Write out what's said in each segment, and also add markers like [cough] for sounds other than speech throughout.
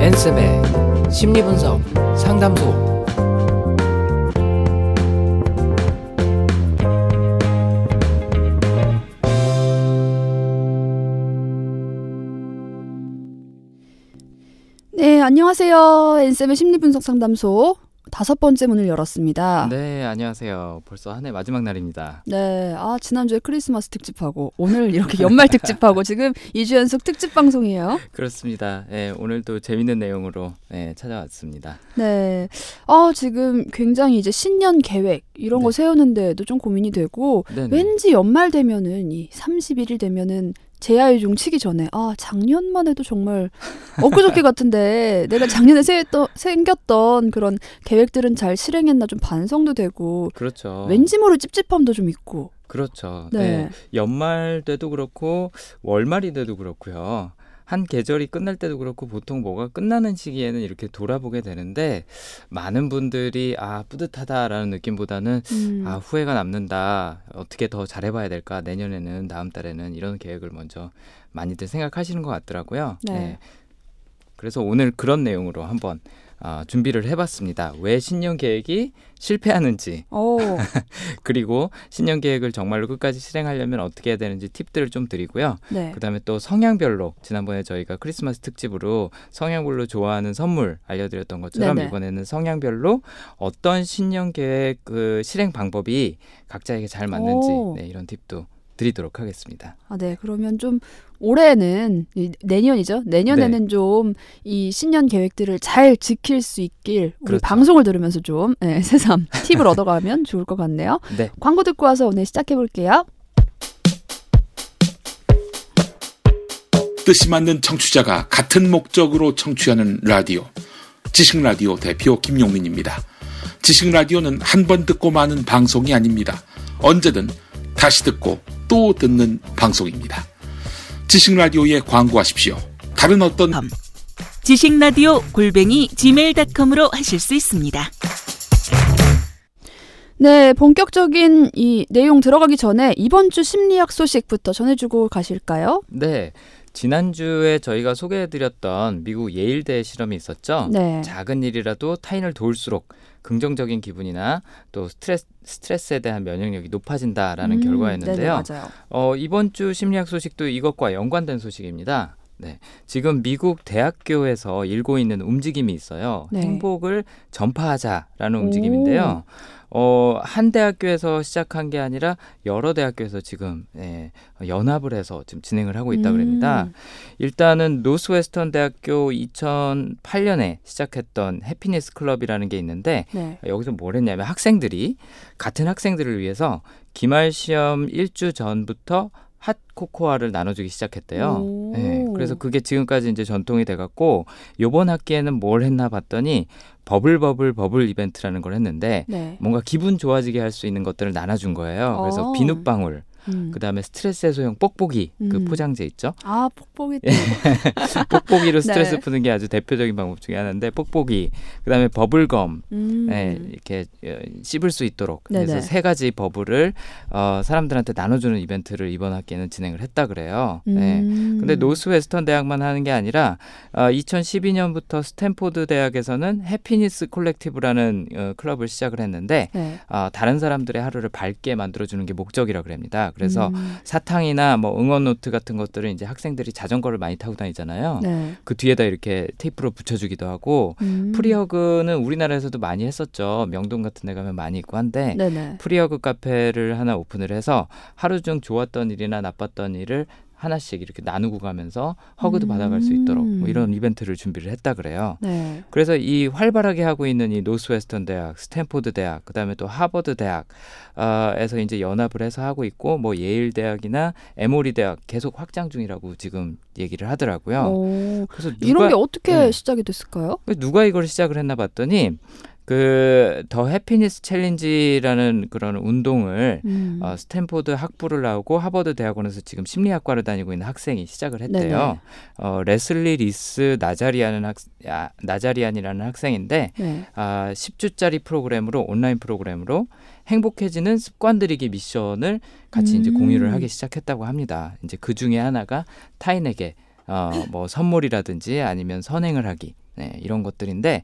엔쌤의 심리분석 상담소. 네, 안녕하세요. 엔쌤의 심리분석 상담소 다섯 번째 문을 열었습니다. 네, 안녕하세요. 벌써 한 해 마지막 날입니다. 네, 아 지난주에 크리스마스 특집하고 오늘 이렇게 연말 특집하고 [laughs] 지금 2주 연속 특집 방송이에요. 그렇습니다. 네, 오늘도 재밌는 내용으로 네, 찾아왔습니다. 네, 아 지금 굉장히 이제 신년 계획 이런 거 네. 세우는데도 좀 고민이 되고 네네. 왠지 연말 되면은 이 31일 되면은 제아유종 치기 전에 아 작년만 해도 정말 엊그저께 같은데 내가 작년에 세했던, 생겼던 그런 계획들은 잘 실행했나 좀 반성도 되고 그렇죠. 왠지 모를 찝찝함도 좀 있고 그렇죠. 네. 네. 연말 때도 그렇고 월말이 돼도 그렇고요. 한 계절이 끝날 때도 그렇고 보통 뭐가 끝나는 시기에는 이렇게 돌아보게 되는데 많은 분들이 아 뿌듯하다라는 느낌보다는 음, 아 후회가 남는다 어떻게 더 잘해봐야 될까 내년에는 다음 달에는 이런 계획을 먼저 많이들 생각하시는 것 같더라고요. 네. 그래서 오늘 그런 내용으로 한번 아, 준비를 해봤습니다. 왜 신년 계획이 실패하는지 어, [laughs] 그리고 신년 계획을 정말로 끝까지 실행하려면 어떻게 해야 되는지 팁들을 좀 드리고요. 네. 그다음에 또 성향별로 지난번에 저희가 크리스마스 특집으로 성향별로 좋아하는 선물 알려드렸던 것처럼 네네. 이번에는 성향별로 어떤 신년 계획 그 실행 방법이 각자에게 잘 맞는지 오. 네, 이런 tip도 드리도록 하겠습니다. 아, 네. 그러면 좀 올해는 이- 내년이죠. 내년에는 좀이 신년 계획들을 잘 지킬 수 있길 우리 그렇죠. 방송을 들으면서 좀 네, [laughs] 새삼 팁을 얻어가면 좋을 것 같네요. 네, 광고 듣고 와서 오늘 시작해 볼게요. 뜻이 맞는 청취자가 같은 목적으로 청취하는 라디오. 지식 라디오 대표 김용민입니다. 지식 라디오는 한 번 듣고 마는 방송이 아닙니다. 언제든 다시 듣고 또 듣는 방송입니다. 지식 라디오에 광고하십시오. 다른 어떤 지식라디오 골뱅이 gmail.com으로 하실 수 있습니다. 네, 본격적인 이 내용 들어가기 전에 이번 주 심리학 소식부터 전해주고 가실까요? 네. 지난주에 저희가 소개해드렸던 미국 예일대 실험이 있었죠. 네. 작은 일이라도 타인을 도울수록 긍정적인 기분이나 또 스트레스, 스트레스에 대한 면역력이 높아진다라는 음, 결과였는데요. 네네. 어, 이번 주 심리학 소식도 이것과 연관된 소식입니다. 네. 지금 미국 대학교에서 일고 있는 움직임이 있어요. 네. 행복을 전파하자라는 움직임인데요. 어, 한 대학교에서 시작한 게 아니라 여러 대학교에서 지금 예, 연합을 해서 지금 진행을 하고 있다 그럽니다. 음, 일단은 노스웨스턴 대학교 2008년에 시작했던 Happiness Club이라는 게 있는데 네. 여기서 뭘 했냐면 학생들이 같은 학생들을 위해서 기말 시험 일주 전부터 hot cocoa를 나눠주기 시작했대요. 오. 네, 그래서 그게 지금까지 이제 전통이 돼갖고 요번 학기에는 뭘 했나 봤더니 bubble bubble bubble 이벤트라는 걸 했는데 네. 뭔가 기분 좋아지게 할 수 있는 것들을 나눠준 거예요. 그래서 어. 비눗방울, 음. 그다음에 스트레스 해소용 뽁뽁이 그 음. 포장재 있죠. 아, 또. [laughs] 뽁뽁이로 스트레스 네. 푸는 게 아주 대표적인 방법 중에 하나인데 뽁뽁이, 그다음에 bubble gum, 음. 네, 이렇게 어, 씹을 수 있도록 네네. 그래서 세 가지 bubble을 어, 사람들한테 나눠주는 이벤트를 이번 학기에는 진행을 했다 그래요. 네. 음. 근데 노스웨스턴 대학만 하는 게 아니라 어, 2012년부터 스탠포드 대학에서는 Happiness Collective라는 어, 클럽을 시작을 했는데 네. 어, 다른 사람들의 하루를 밝게 만들어주는 게 목적이라 그럽니다. 그래서 음. 사탕이나 뭐 응원 노트 같은 것들을 이제 학생들이 자전거를 많이 타고 다니잖아요. 네. 그 뒤에다 이렇게 테이프로 붙여주기도 하고 음. free hug는 우리나라에서도 많이 했었죠. 명동 같은 데 가면 많이 있고 한데 네네. free hug 카페를 하나 오픈을 해서 하루 중 좋았던 일이나 나빴던 일을 하나씩 이렇게 나누고 가면서 hug도 음. 받아갈 수 있도록 뭐 이런 이벤트를 준비를 했다 그래요. 네. 그래서 이 활발하게 하고 있는 이 노스웨스턴 대학, 스탠포드 대학, 그다음에 또 하버드 대학에서 이제 연합을 해서 하고 있고 뭐 예일 대학이나 에모리 대학 계속 확장 중이라고 지금 얘기를 하더라고요. 오, 그래서 누가 이런 게 어떻게 네. 시작이 됐을까요? 누가 이걸 시작을 했나 봤더니 그 The Happiness Challenge라는 그런 운동을 음. 어, 스탠포드 학부를 나오고 하버드 대학원에서 지금 심리학과를 다니고 있는 학생이 시작을 했대요. 네네. 어, 레슬리 리스 나자리안은 학 아, 나자리안이라는 학생인데 네. 아, 10주짜리 프로그램으로 온라인 프로그램으로 행복해지는 습관 들이기 미션을 같이 이제 음. 공유를 하기 시작했다고 합니다. 이제 그 중에 하나가 타인에게 어, 뭐 선물이라든지 아니면 선행을 하기 네, 이런 것들인데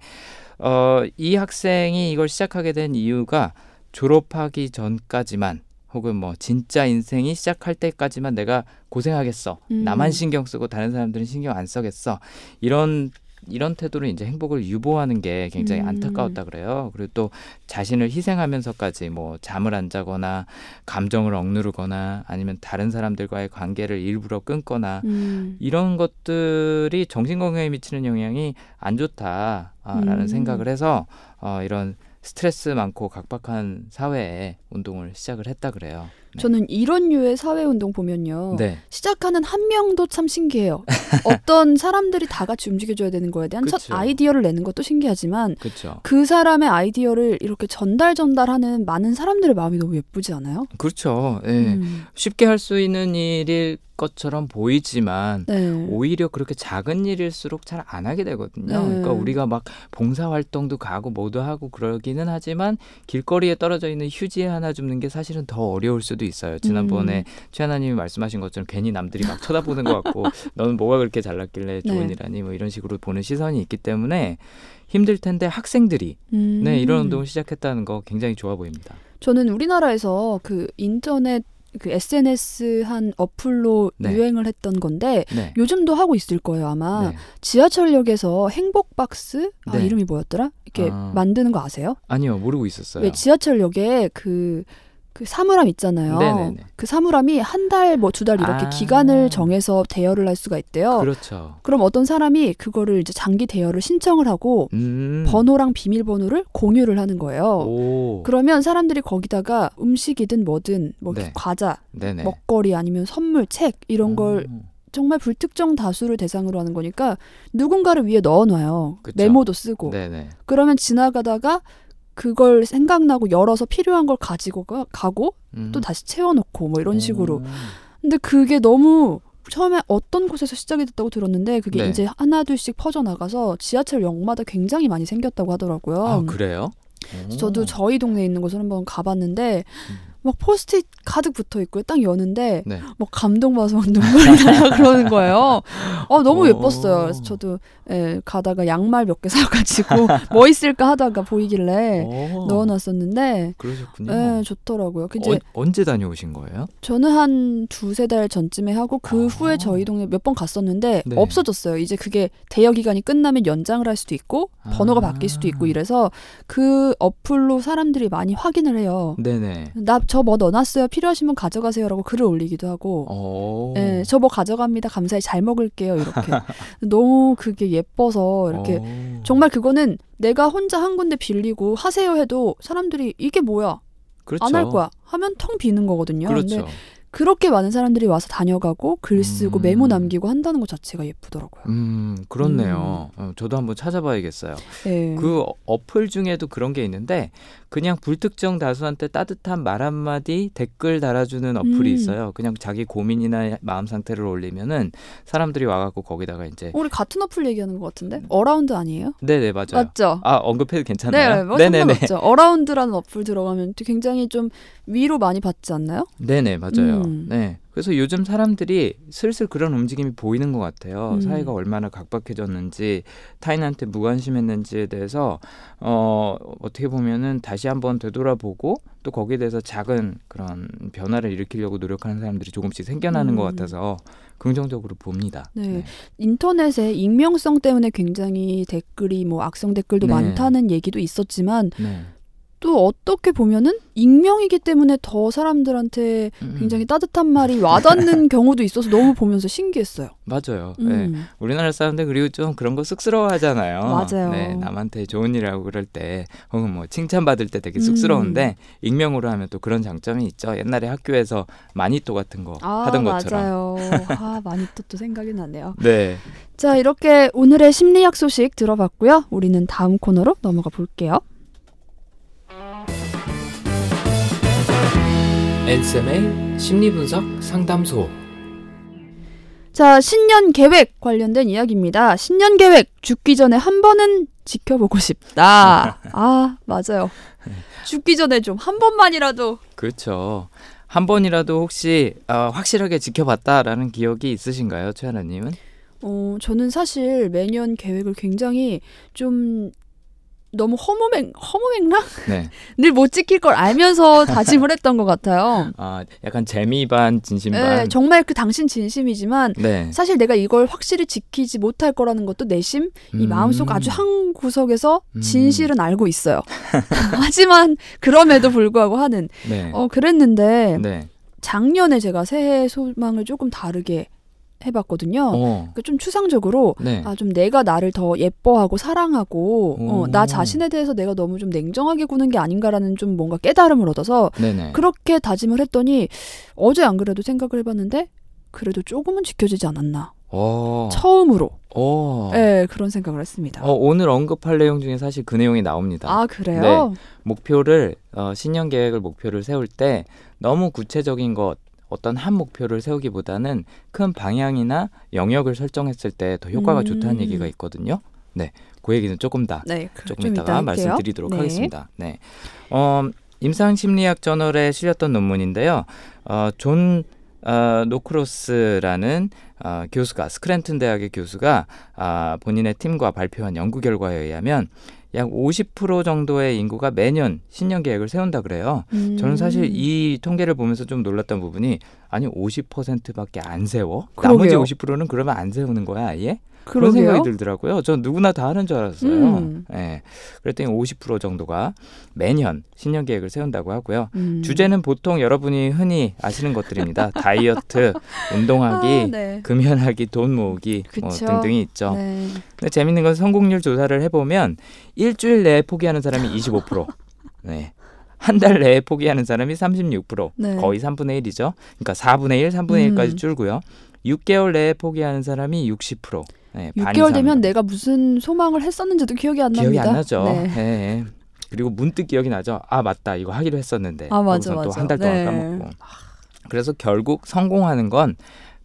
어, 이 학생이 이걸 시작하게 된 이유가 졸업하기 전까지만 혹은 뭐 진짜 인생이 시작할 때까지만 내가 고생하겠어. 음. 나만 신경 쓰고 다른 사람들은 신경 안 써겠어. 이런 이런 태도로 이제 행복을 유보하는 게 굉장히 음. 안타까웠다 그래요. 그리고 또 자신을 희생하면서까지 뭐 잠을 안 자거나 감정을 억누르거나 아니면 다른 사람들과의 관계를 일부러 끊거나 음. 이런 것들이 정신 건강에 미치는 영향이 안 좋다라는 음. 생각을 해서 어, 이런 스트레스 많고 각박한 사회에 운동을 시작을 했다 그래요. 네. 저는 이런 류의 사회 운동 보면요. 네. 시작하는 한 명도 참 신기해요. 어떤 [laughs] 사람들이 다 같이 움직여줘야 되는 거에 대한 첫 그쵸. 아이디어를 내는 것도 신기하지만 그렇죠. 그 사람의 아이디어를 이렇게 전달 전달하는 많은 사람들의 마음이 너무 예쁘지 않아요? 그렇죠. 예. 음. 쉽게 할 수 있는 일일 것처럼 보이지만 네. 오히려 그렇게 작은 일일수록 잘 안 하게 되거든요. 네. 그러니까 우리가 막 봉사 활동도 가고 뭐도 하고 그러기는 하지만 길거리에 떨어져 있는 휴지 하나 줍는 게 사실은 더 어려울 수도 있어요. 지난번에 음. 최하나님이 말씀하신 것처럼 괜히 남들이 막 쳐다보는 것 같고 [laughs] 너는 뭐가 그렇게 잘났길래 좋은 네. 일 하니 뭐 이런 식으로 보는 시선이 있기 때문에 힘들 텐데 학생들이 음. 네 이런 운동을 시작했다는 거 굉장히 좋아 보입니다. 저는 우리나라에서 그 인터넷 그 SNS 한 어플로 네. 유행을 했던 건데 네. 요즘도 하고 있을 거예요 아마 네. 지하철역에서 행복 박스 아 네. 이름이 뭐였더라 이렇게 아. 만드는 거 아세요? 아니요 모르고 있었어요. 왜 지하철역에 그, 그 사물함 있잖아요. 네네네. 그 사물함이 한 달 뭐 두 달 이렇게 아. 기간을 정해서 대여를 할 수가 있대요. 그렇죠. 그럼 어떤 사람이 그거를 이제 장기 대여를 신청을 하고 음. 번호랑 비밀번호를 공유를 하는 거예요. 오. 그러면 사람들이 거기다가 음식이든 뭐든 뭐 네. 과자, 네네. 먹거리 아니면 선물, 책 이런 걸 음. 정말 불특정 다수를 대상으로 하는 거니까 누군가를 위해 넣어놔요. 그쵸. 메모도 쓰고. 네네. 그러면 지나가다가 그걸 생각나고 열어서 필요한 걸 가지고 가, 가고 음. 또 다시 채워놓고 뭐 이런 식으로. 오. 근데 그게 너무 처음에 어떤 곳에서 시작이 됐다고 들었는데 그게 네. 이제 하나 둘씩 퍼져나가서 지하철역마다 굉장히 많이 생겼다고 하더라고요. 아 그래요? 오. 저도 저희 동네에 있는 곳을 한번 가봤는데 음. 막 포스트잇 가득 붙어 있고요. 딱 여는데 네. 막 감동받아서 막 [laughs] 눈물이 나요 그러는 거예요. 어 너무 오. 예뻤어요. 그래서 저도 예, 가다가 양말 몇 개 [laughs] 사가지고 뭐 있을까 하다가 보이길래 오. 넣어놨었는데 그러셨군요. 예, 좋더라고요. 그 이제 어, 언제 다녀오신 거예요? 저는 한 두세 달 전쯤에 하고 그 아. 후에 저희 동네 몇 번 갔었는데 네. 없어졌어요. 이제 그게 대여 기간이 끝나면 연장을 할 수도 있고 번호가 아. 바뀔 수도 있고 이래서 그 어플로 사람들이 많이 확인을 해요. 네네. 나저 뭐 넣어놨어요. 필요하신 분 가져가세요라고 글을 올리기도 하고. 오. 예, 저뭐 가져갑니다. 감사히 잘 먹을게요. 이렇게. 너무 그게 예뻐서 이렇게 오. 정말 그거는 내가 혼자 한 군데 빌리고 하세요 해도 사람들이 이게 뭐야? 그렇죠. 안할 거야. 하면 텅 비는 거거든요. 그렇죠. 근데 그렇게 많은 사람들이 와서 다녀가고 글 쓰고 음. 메모 남기고 한다는 것 자체가 예쁘더라고요. 음 그렇네요. 어, 저도 한번 찾아봐야겠어요. 예. 그 어- 어플 중에도 그런 게 있는데 그냥 불특정 다수한테 따뜻한 말 한마디 댓글 달아주는 어플이 음. 있어요. 그냥 자기 고민이나 마음 상태를 올리면은 사람들이 와갖고 거기다가 이제 우리 같은 어플 얘기하는 것 같은데 어라운드 아니에요? 네네 맞아요. 맞죠? 아 언급해도 괜찮나요? 네, 뭐 네네네. 상관없죠. 어라운드라는 어플 들어가면 굉장히 좀 위로 많이 받지 않나요? 네네 맞아요. 음. 네. 그래서 요즘 사람들이 슬슬 그런 움직임이 보이는 것 같아요. 음. 사회가 얼마나 각박해졌는지 타인한테 무관심했는지에 대해서 어 어떻게 보면은 다시 한번 되돌아보고 또 거기에 대해서 작은 그런 변화를 일으키려고 노력하는 사람들이 조금씩 생겨나는 음. 것 같아서 긍정적으로 봅니다. 네. 인터넷에 익명성 때문에 굉장히 댓글이 뭐 악성 댓글도 네. 많다는 얘기도 있었지만 네. 또 어떻게 보면은 익명이기 때문에 더 사람들한테 음. 굉장히 따뜻한 말이 와닿는 [laughs] 경우도 있어서 너무 보면서 신기했어요. 맞아요. 네. 음. 우리나라 사람들 그리고 좀 그런 거 쑥스러워하잖아요. 맞아요. 네, 남한테 좋은 일하고 그럴 때 혹은 뭐 칭찬받을 때 되게 음. 쑥스러운데 익명으로 하면 또 그런 장점이 있죠. 옛날에 학교에서 마니또 같은 거 아 하던 것처럼. 맞아요. 아 많이 또, 또 생각이 나네요. [laughs] 네. 자 이렇게 오늘의 심리학 소식 들어봤고요. 우리는 다음 코너로 넘어가 볼게요. 엔쌤의 심리분석 상담소. 자, 신년 계획 관련된 이야기입니다. 신년 계획 죽기 전에 한 번은 지켜보고 싶다. [laughs] 아, 맞아요. 죽기 전에 좀 한 번만이라도 그렇죠. 한 번이라도 혹시 어, 확실하게 지켜봤다라는 기억이 있으신가요, 최하나님은? 어, 저는 사실 매년 계획을 굉장히 좀 너무 허무맹 허무맹랑 네. [laughs] 늘못 지킬 걸 알면서 다짐을 했던 것 같아요. 아, 약간 재미 반 진심 반. 네, 정말 그 당신 진심이지만 네. 사실 내가 이걸 확실히 지키지 못할 거라는 것도 내심 이 음. 마음속 아주 한 구석에서 음. 진실은 알고 있어요. [laughs] 하지만 그럼에도 불구하고 하는 네. 어 그랬는데 네. 작년에 제가 새해 소망을 조금 다르게 해봤거든요. 어. 그좀 추상적으로 네. 아좀 내가 나를 더 예뻐하고 사랑하고 어, 오. 나 자신에 대해서 내가 너무 좀 냉정하게 구는 게 아닌가라는 좀 뭔가 깨달음을 얻어서 네네. 그렇게 다짐을 했더니 어제 안 그래도 생각을 해봤는데 그래도 조금은 지켜지지 않았나 어. 처음으로 어. 네 그런 생각을 했습니다. 어, 오늘 언급할 내용 중에 사실 그 내용이 나옵니다. 아 그래요? 목표를 어, 신년 계획을 목표를 세울 때 너무 구체적인 것 어떤 한 목표를 세우기보다는 큰 방향이나 영역을 설정했을 때 더 효과가 음. 좋다는 얘기가 있거든요. 네, 그 얘기는 조금 다 네, 그- 조금 좀 이따가. 말씀드리도록 네. 하겠습니다. 네, 어, 임상 심리학 저널에 실렸던 논문인데요. 어, 존 어, 노크로스라는 어, 교수가 스크랜튼 대학의 교수가 아, 본인의 팀과 발표한 연구 결과에 의하면 약 50% 정도의 인구가 매년 신년 계획을 세운다 그래요. 음. 저는 사실 이 통계를 보면서 좀 놀랐던 부분이 아니 50%밖에 안 세워? 나머지 그러게요. 50%는 그러면 안 세우는 거야 아예? 그런 그러게요. 생각이 들더라고요. 전 누구나 다 하는 줄 알았어요. 음. 예. 그랬더니 50% 정도가 매년 신년 계획을 세운다고 하고요. 음. 주제는 보통 여러분이 흔히 아시는 것들입니다. [laughs] 다이어트, 운동하기, 아, 네. 금연하기, 돈 모으기 뭐. 등등이 있죠. 네. 근데 재밌는 건 성공률 조사를 해보면 일주일 내에 포기하는 사람이 25%, [laughs] 네. 한달 내에 포기하는 사람이 36%, 네. 거의 3분의 1이죠. 그러니까 4분의 1, 3분의 음. 1까지 줄고요. 6개월 내에 포기하는 사람이 60%. 네, 반 6개월 되면. 내가 무슨 소망을 했었는지도 기억이 안 기억이 납니다. 안 나죠. 네. 예, 예. 그리고 문득 기억이 나죠. 아 맞다 이거 하기로 했었는데. 아, 맞아, 또 맞아. 한달 동안 네. 까먹고. 그래서 결국 성공하는 건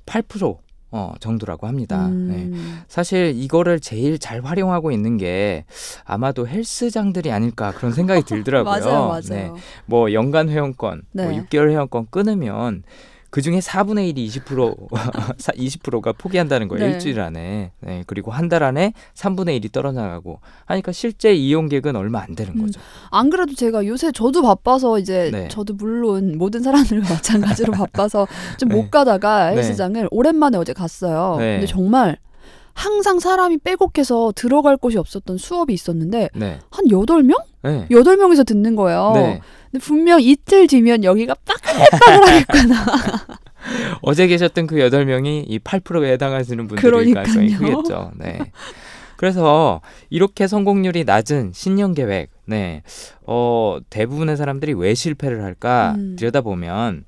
8% 어, 정도라고 합니다. 네. 음. 사실 이거를 제일 잘 활용하고 있는 게 아마도 헬스장들이 아닐까 그런 생각이 [laughs] 들더라고요. 맞아요, 맞아요. 네. 뭐 연간 회원권, 뭐 네. 6개월 회원권 끊으면 그 중에 4분의 1이 20% 20%가 포기한다는 거예요 네. 일주일 안에. 네. 그리고 한 달 안에 3분의 1이 떨어나가고 하니까 실제 이용객은 얼마 안 되는 음, 거죠. 안 그래도 제가 요새 저도 바빠서 이제 네. 저도 물론 모든 사람들과 [laughs] 마찬가지로 바빠서 좀못 네. 가다가 네. 헬스장을 오랜만에 어제 갔어요. 네. 근데 정말 항상 사람이 빼곡해서 들어갈 곳이 없었던 수업이 있었는데 네. 한 여덟 명 네. 여덟 명이서 듣는 거예요. 네. 근데 분명 이틀 뒤면 여기가 빠글빠글하겠구나. [laughs] 어제 계셨던 그 여덟 명이 이 8%에 해당하시는 분들일 가능성이 그러니까요. 크겠죠. 네. 그래서 이렇게 성공률이 낮은 신년 계획, 네, 어, 대부분의 사람들이 왜 실패를 할까 음. 들여다보면,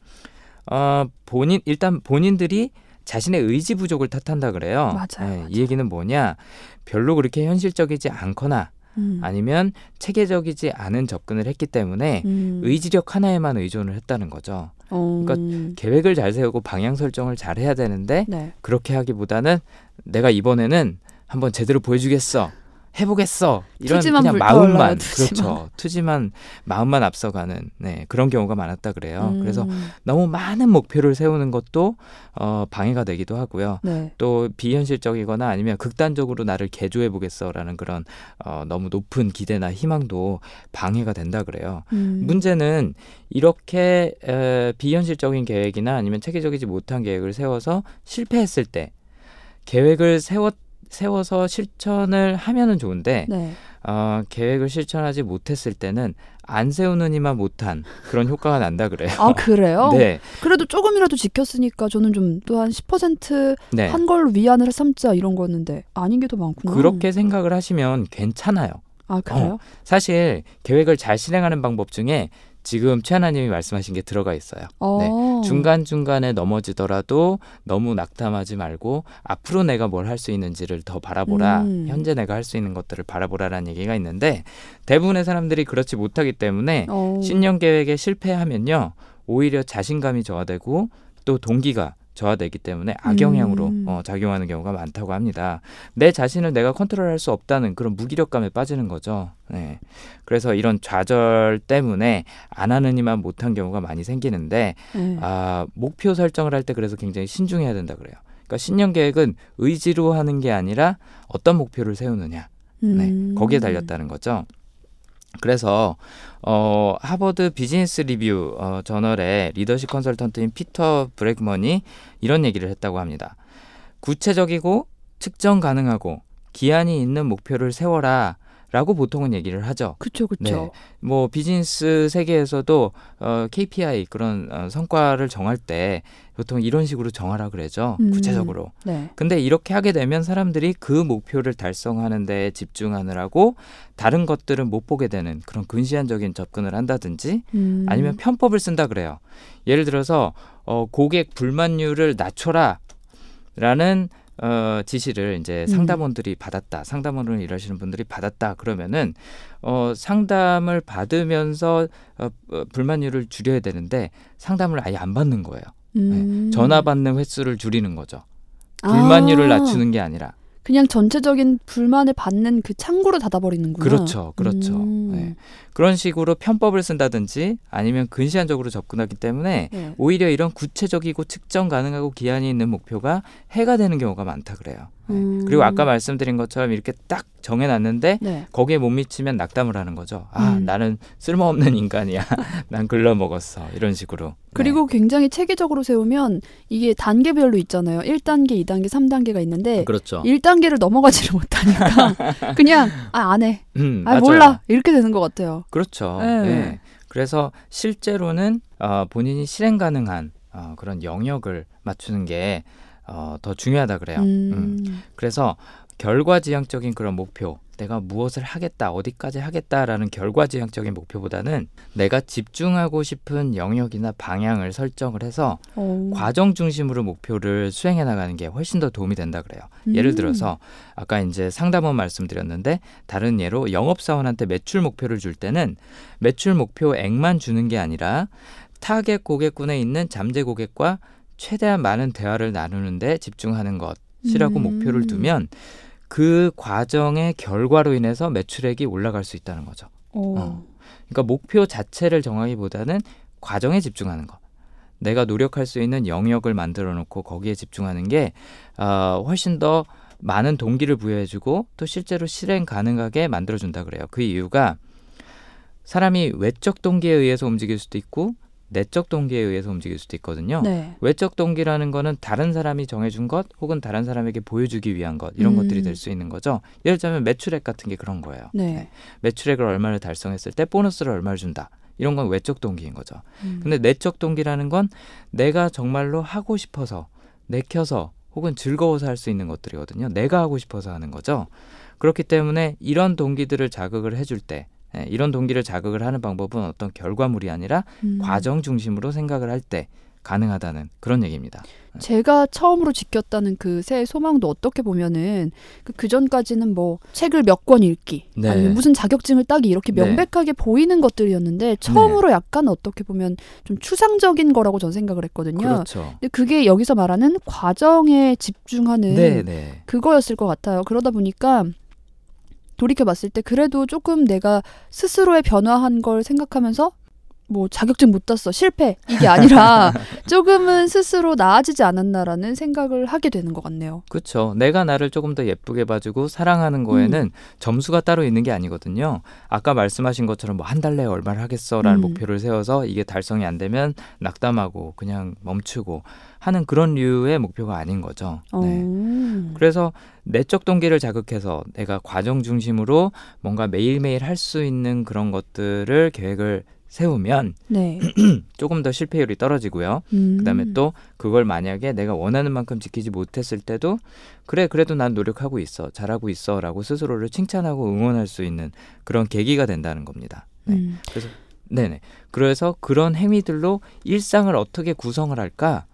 어, 본인, 일단 본인들이 자신의 의지 부족을 탓한다 그래요. 맞아요, 네, 맞아요. 이 얘기는 뭐냐, 별로 그렇게 현실적이지 않거나 음. 아니면 체계적이지 않은 접근을 했기 때문에 음. 의지력 하나에만 의존을 했다는 거죠. 어. 그러니까 계획을 잘 세우고 방향 설정을 잘 해야 되는데 네. 그렇게 하기보다는 내가 이번에는 한번 제대로 보여주겠어. 해보겠어. 이런 그냥 마음만 투지만. 그렇죠. 투지만 마음만 앞서가는 네, 그런 경우가 많았다 그래요. 음. 그래서 너무 많은 목표를 세우는 것도 어, 방해가 되기도 하고요. 네. 또 비현실적이거나 아니면 극단적으로 나를 개조해 보겠어라는 그런 어, 너무 높은 기대나 희망도 방해가 된다 그래요. 음. 문제는 이렇게 에, 비현실적인 계획이나 아니면 체계적이지 못한 계획을 세워서 실패했을 때 계획을 세워 세워서 실천을 하면은 좋은데 네. 어, 계획을 실천하지 못했을 때는 안 세우느니만 못한 그런 효과가 난다 그래요. 아 그래요? [laughs] 네, 그래도 조금이라도 지켰으니까 저는 좀 또 한 10%한 네. 걸로 위안을 삼자 이런 거였는데 아닌 게 더 많구나. 그렇게 생각을 하시면 괜찮아요. 아 그래요? 사실 계획을 잘 실행하는 방법 중에 지금 최하나님이 말씀하신 게 들어가 있어요. 어. 네. 중간 중간에 넘어지더라도 너무 낙담하지 말고 앞으로 내가 뭘 할 수 있는지를 더 바라보라. 음. 현재 내가 할 수 있는 것들을 바라보라라는 얘기가 있는데 대부분의 사람들이 그렇지 못하기 때문에 어. 신년 계획에 실패하면요 오히려 자신감이 저하되고 또 동기가 저하되기 때문에 악영향으로 음. 어, 작용하는 경우가 많다고 합니다. 내 자신을 내가 컨트롤할 수 없다는 그런 무기력감에 빠지는 거죠. 네. 그래서 이런 좌절 때문에 안 하는 이만 못한 경우가 많이 생기는데 네. 아, 목표 설정을 할 때 그래서 굉장히 신중해야 된다 그래요. 그러니까 신년 계획은 의지로 하는 게 아니라 어떤 목표를 세우느냐. 네, 음. 거기에 달렸다는 거죠. 그래서 어, 하버드 비즈니스 리뷰 어, 저널의 리더십 컨설턴트인 피터 브렉먼이 이런 얘기를 했다고 합니다. 구체적이고 측정 가능하고 기한이 있는 목표를 세워라. 라고 보통은 얘기를 하죠. 그쵸 그쵸. 네. 뭐 비즈니스 세계에서도 어, KPI 그런 어, 성과를 정할 때 보통 이런 식으로 정하라 그러죠. 음. 구체적으로. 네. 근데 이렇게 하게 되면 사람들이 그 목표를 달성하는 데 집중하느라고 다른 것들은 못 보게 되는 그런 근시안적인 접근을 한다든지 음. 아니면 편법을 쓴다 그래요. 예를 들어서 어, 고객 불만율을 낮춰라 라는 어, 지시를 이제 음. 상담원들이 받았다. 상담원으로 일하시는 분들이 받았다. 그러면은 어, 상담을 받으면서 어, 어, 불만율을 줄여야 되는데 상담을 아예 안 받는 거예요. 음. 전화 받는 횟수를 줄이는 거죠. 불만율을 아, 낮추는 게 아니라. 그냥 전체적인 불만을 받는 그 창구를 닫아버리는구나. 그렇죠. 그렇죠. 음. 네. 그런 식으로 편법을 쓴다든지 아니면 근시안적으로 접근하기 때문에 네. 오히려 이런 구체적이고 측정 가능하고 기한이 있는 목표가 해가 되는 경우가 많다 그래요. 네. 음. 그리고 아까 말씀드린 것처럼 이렇게 딱 정해놨는데 네. 거기에 못 미치면 낙담을 하는 거죠. 아 음. 나는 쓸모없는 인간이야. [laughs] 난 글러먹었어. 이런 식으로. 그리고 굉장히 체계적으로 세우면 이게 단계별로 있잖아요. 1단계, 2단계, 3단계가 있는데 네. 그렇죠. 1단계를 넘어가지를 못하니까 [laughs] 그냥 아, 안 해. 음, 아, 맞아요. 몰라. 이렇게 되는 것 같아요. 그렇죠. 네. 네. 그래서 실제로는 어, 본인이 실행 가능한 어, 그런 영역을 맞추는 게 어, 더 중요하다 그래요. 음. 음. 그래서 결과지향적인 그런 목표, 내가 무엇을 하겠다, 어디까지 하겠다라는 결과지향적인 목표보다는 내가 집중하고 싶은 영역이나 방향을 설정을 해서 어. 과정 중심으로 목표를 수행해 나가는 게 훨씬 더 도움이 된다 그래요. 예를 음. 들어서 아까 이제 상담원 말씀드렸는데 다른 예로 영업사원한테 매출 목표를 줄 때는 매출 목표액만 주는 게 아니라 타겟 고객군에 있는 잠재 고객과 최대한 많은 대화를 나누는데 집중하는 것이라고 음. 목표를 두면 그 과정의 결과로 인해서 매출액이 올라갈 수 있다는 거죠. 어. 어. 그러니까 목표 자체를 정하기보다는 과정에 집중하는 것. 내가 노력할 수 있는 영역을 만들어 놓고 거기에 집중하는 게 어, 훨씬 더 많은 동기를 부여해주고 또 실제로 실행 가능하게 만들어준다 그래요. 그 이유가 사람이 외적 동기에 의해서 움직일 수도 있고 내적 동기에 의해서 움직일 수도 있거든요. 네. 외적 동기라는 거는 다른 사람이 정해준 것 혹은 다른 사람에게 보여주기 위한 것 이런 음. 것들이 될 수 있는 거죠. 예를 들자면 매출액 같은 게 그런 거예요. 네. 매출액을 얼마를 달성했을 때 보너스를 얼마를 준다. 이런 건 외적 동기인 거죠. 음. 근데 내적 동기라는 건 내가 정말로 하고 싶어서 내켜서 혹은 즐거워서 할 수 있는 것들이거든요. 내가 하고 싶어서 하는 거죠. 그렇기 때문에 이런 동기들을 자극을 해줄 때 예, 이런 동기를 자극을 하는 방법은 어떤 결과물이 아니라 음. 과정 중심으로 생각을 할 때 가능하다는 그런 얘기입니다. 제가 처음으로 지켰다는 그 새해 소망도 어떻게 보면은 그 전까지는 뭐 책을 몇 권 읽기 네. 아니면 무슨 자격증을 따기 이렇게 네. 명백하게 보이는 것들이었는데 처음으로 약간 어떻게 보면 좀 추상적인 거라고 전 생각을 했거든요. 그렇죠. 근데 그게 여기서 말하는 과정에 집중하는 네, 네. 그거였을 것 같아요. 그러다 보니까 돌이켜 봤을 때 그래도 조금 내가 스스로의 변화한 걸 생각하면서 뭐 자격증 못 땄어 실패 이게 아니라 [laughs] 조금은 스스로 나아지지 않았나라는 생각을 하게 되는 것 같네요. 그렇죠. 내가 나를 조금 더 예쁘게 봐주고 사랑하는 거에는 음. 점수가 따로 있는 게 아니거든요. 아까 말씀하신 것처럼 뭐 한 달 내에 얼마를 하겠어라는 음. 목표를 세워서 이게 달성이 안 되면 낙담하고 그냥 멈추고 하는 그런 류의 목표가 아닌 거죠. 네. 어. 그래서 내적 동기를 자극해서 내가 과정 중심으로 뭔가 매일매일 할 수 있는 그런 것들을 계획을 세우면 네. [clears throat] 조금 더 실패율이 떨어지고요. 음. 그다음에 또 그걸 만약에 내가 원하는 만큼 지키지 못했을 때도 그래 그래도 난 노력하고 있어 잘하고 있어라고 스스로를 칭찬하고 응원할 수 있는 그런 계기가 된다는 겁니다. 네. 음. 네네. 그래서 그런 행위들로 일상을 어떻게 구성을 할까?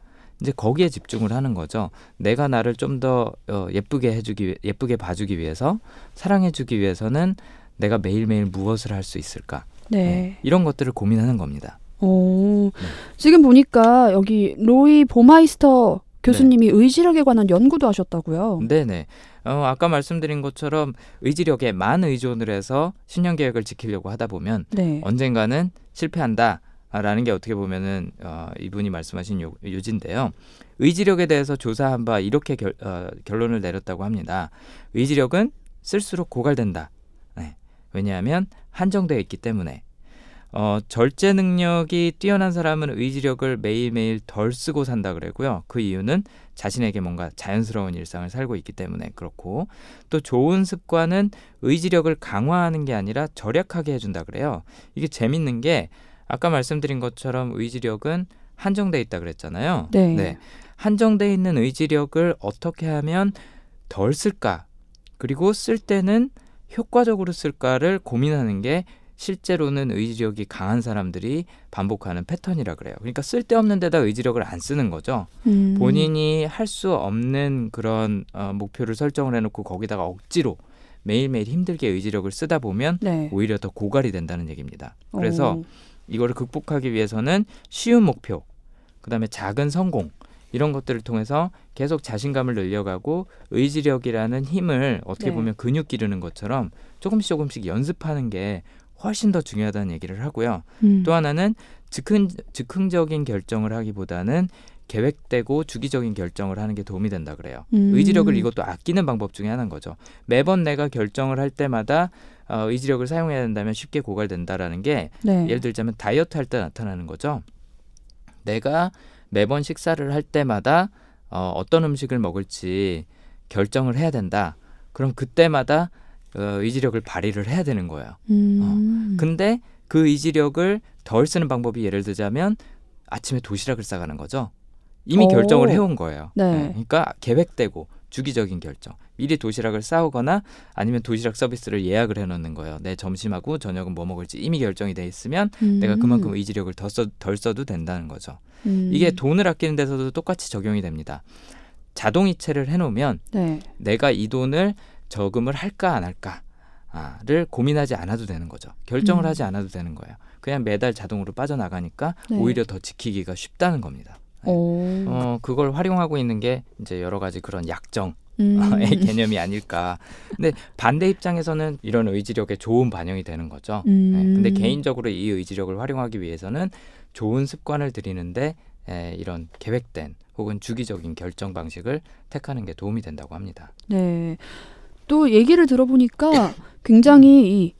이제 거기에 집중을 하는 거죠. 내가 나를 좀더 어, 예쁘게 해주기 위- 예쁘게 봐주기 위해서 사랑해주기 위해서는 내가 매일매일 무엇을 할 수 있을까? 네. 이런 것들을 고민하는 겁니다. 오. 네. 지금 보니까 여기 로이 보마이스터 교수님이 의지력에 관한 연구도 하셨다고요. 네네. 어, 아까 말씀드린 것처럼 의지력에 만 의존을 해서 신년 계획을 지키려고 하다 보면 네. 언젠가는 실패한다 라는 게 어떻게 보면은 어, 이분이 말씀하신 요, 요지인데요. 의지력에 대해서 조사한 바 이렇게 결, 어, 결론을 내렸다고 합니다. 의지력은 쓸수록 고갈된다. 네. 왜냐하면 한정되어 있기 때문에. 어, 절제 능력이 뛰어난 사람은 의지력을 매일매일 덜 쓰고 산다 그래고요. 그 이유는 자신에게 뭔가 자연스러운 일상을 살고 있기 때문에 그렇고 또 좋은 습관은 의지력을 강화하는 게 아니라 절약하게 해준다 그래요. 이게 재밌는 게 아까 말씀드린 것처럼 의지력은 한정돼 있다 그랬잖아요. 네. 한정돼 있는 의지력을 어떻게 하면 덜 쓸까? 그리고 쓸 때는 효과적으로 쓸까를 고민하는 게 실제로는 의지력이 강한 사람들이 반복하는 패턴이라 그래요. 그러니까 쓸데없는 데다 의지력을 안 쓰는 거죠. 음. 본인이 할 수 없는 그런 어, 목표를 설정을 해놓고 거기다가 억지로 매일매일 힘들게 의지력을 쓰다 보면 네. 오히려 더 고갈이 된다는 얘기입니다. 그래서 오. 이거를 극복하기 위해서는 쉬운 목표, 그다음에 작은 성공 이런 것들을 통해서 계속 자신감을 늘려가고 의지력이라는 힘을 어떻게 네. 보면 근육 기르는 것처럼 조금씩 조금씩 연습하는 게 훨씬 더 중요하다는 얘기를 하고요. 음. 또 하나는 즉흥, 즉흥적인 결정을 하기보다는 계획되고 주기적인 결정을 하는 게 도움이 된다 그래요. 음. 의지력을 이것도 아끼는 방법 중에 하나인 거죠. 매번 내가 결정을 할 때마다 어, 의지력을 사용해야 된다면 쉽게 고갈된다라는 게 네. 예를 들자면 다이어트 할 때 나타나는 거죠. 내가 매번 식사를 할 때마다 어, 어떤 음식을 먹을지 결정을 해야 된다. 그럼 그때마다 어, 의지력을 발휘를 해야 되는 거예요. 음. 근데 그 의지력을 덜 쓰는 방법이 예를 들자면 아침에 도시락을 싸가는 거죠. 이미 오. 결정을 해온 거예요. 네. 그러니까 계획되고 주기적인 결정. 미리 도시락을 싸오거나 아니면 도시락 서비스를 예약을 해놓는 거예요. 내 점심하고 저녁은 뭐 먹을지 이미 결정이 돼 있으면 음. 내가 그만큼 의지력을 더 써, 덜 써도 된다는 거죠. 음. 이게 돈을 아끼는 데서도 똑같이 적용이 됩니다. 자동이체를 해놓으면 네. 내가 이 돈을 저금을 할까 안 할까를 고민하지 않아도 되는 거죠. 결정을 음. 하지 않아도 되는 거예요. 그냥 매달 자동으로 빠져나가니까 네. 오히려 더 지키기가 쉽다는 겁니다. 네. 오. 어, 그걸 활용하고 있는 게 이제 여러 가지 그런 약정의 음. [laughs] 개념이 아닐까. 근데 반대 입장에서는 이런 의지력에 좋은 반영이 되는 거죠. 음. 네, 근데 개인적으로 이 의지력을 활용하기 위해서는 좋은 습관을 들이는데 에, 이런 계획된 혹은 주기적인 결정 방식을 택하는 게 도움이 된다고 합니다. 네. 또 얘기를 들어보니까 [laughs] 굉장히 이